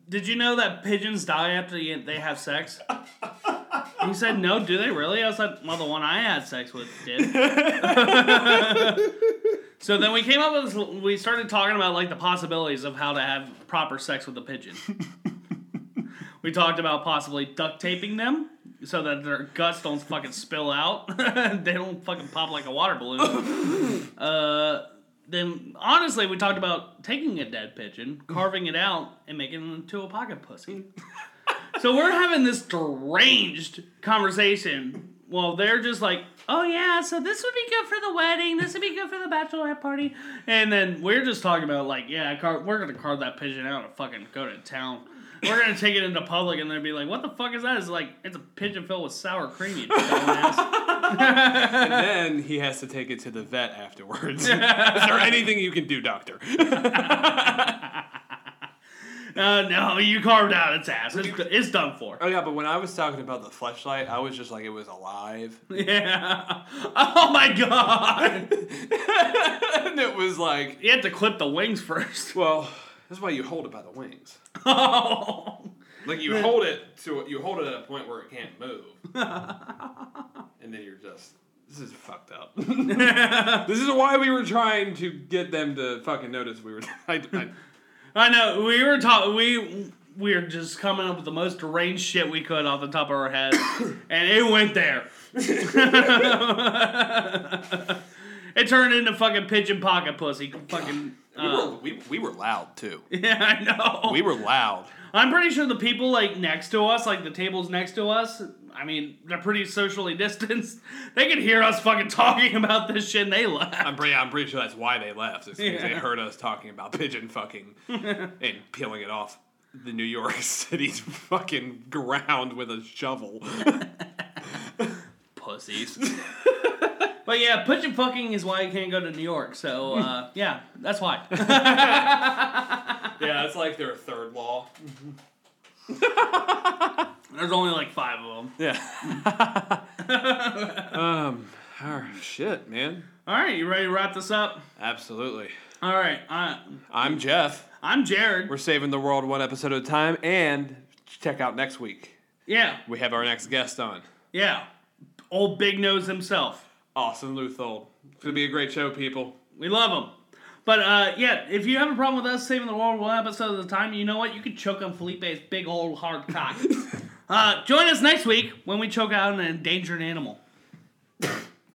did you know that pigeons die after they have sex?" He said, "No, do they really?" I was like, "Well, the one I had sex with did." so then we came up with this, we started talking about like the possibilities of how to have proper sex with a pigeon. we talked about possibly duct taping them so that their guts don't fucking spill out. they don't fucking pop like a water balloon. uh, then honestly, we talked about taking a dead pigeon, carving it out, and making it into a pocket pussy. so we're having this deranged conversation. Well, they're just like, oh yeah, so this would be good for the wedding. This would be good for the bachelorette party. And then we're just talking about like, yeah, car- we're gonna carve that pigeon out and fucking go to town. We're gonna take it into public and they'll be like, what the fuck is that? It's like it's a pigeon filled with sour cream. You and then he has to take it to the vet afterwards. Is there anything you can do, doctor? Uh, no, you carved out its ass. It's, it's done for. Oh yeah, but when I was talking about the fleshlight, I was just like it was alive. Yeah. Oh my god. and it was like You had to clip the wings first. Well, that's why you hold it by the wings. Oh. Like you hold it to you hold it at a point where it can't move. and then you're just this is fucked up. this is why we were trying to get them to fucking notice we were I, I, I know. We were talking. We we were just coming up with the most deranged shit we could off the top of our head, and it went there. it turned into fucking pigeon pocket pussy. Fucking. we, uh, were, we, we were loud too. yeah, I know. We were loud. I'm pretty sure the people like next to us, like the tables next to us, I mean, they're pretty socially distanced. They could hear us fucking talking about this shit and they laugh. I'm pretty, I'm pretty sure that's why they left. It's because they heard us talking about pigeon fucking and peeling it off the New York City's fucking ground with a shovel. Pussies. but yeah, pigeon fucking is why you can't go to New York. So uh, yeah, that's why. yeah, it's like their third law. There's only like five of them. Yeah. um. Oh, shit, man. All right, you ready to wrap this up? Absolutely. All right, I, I'm Jeff. I'm Jared. We're saving the world one episode at a time, and check out next week. Yeah, We have our next guest on. yeah. Old Big Nose himself. Austin Luthold. It's gonna be a great show, people. We love him. But uh, yeah, if you have a problem with us saving the world one episode at a time, you know what? You can choke on Felipe's big old hard cock. Uh, join us next week when we choke out an endangered animal.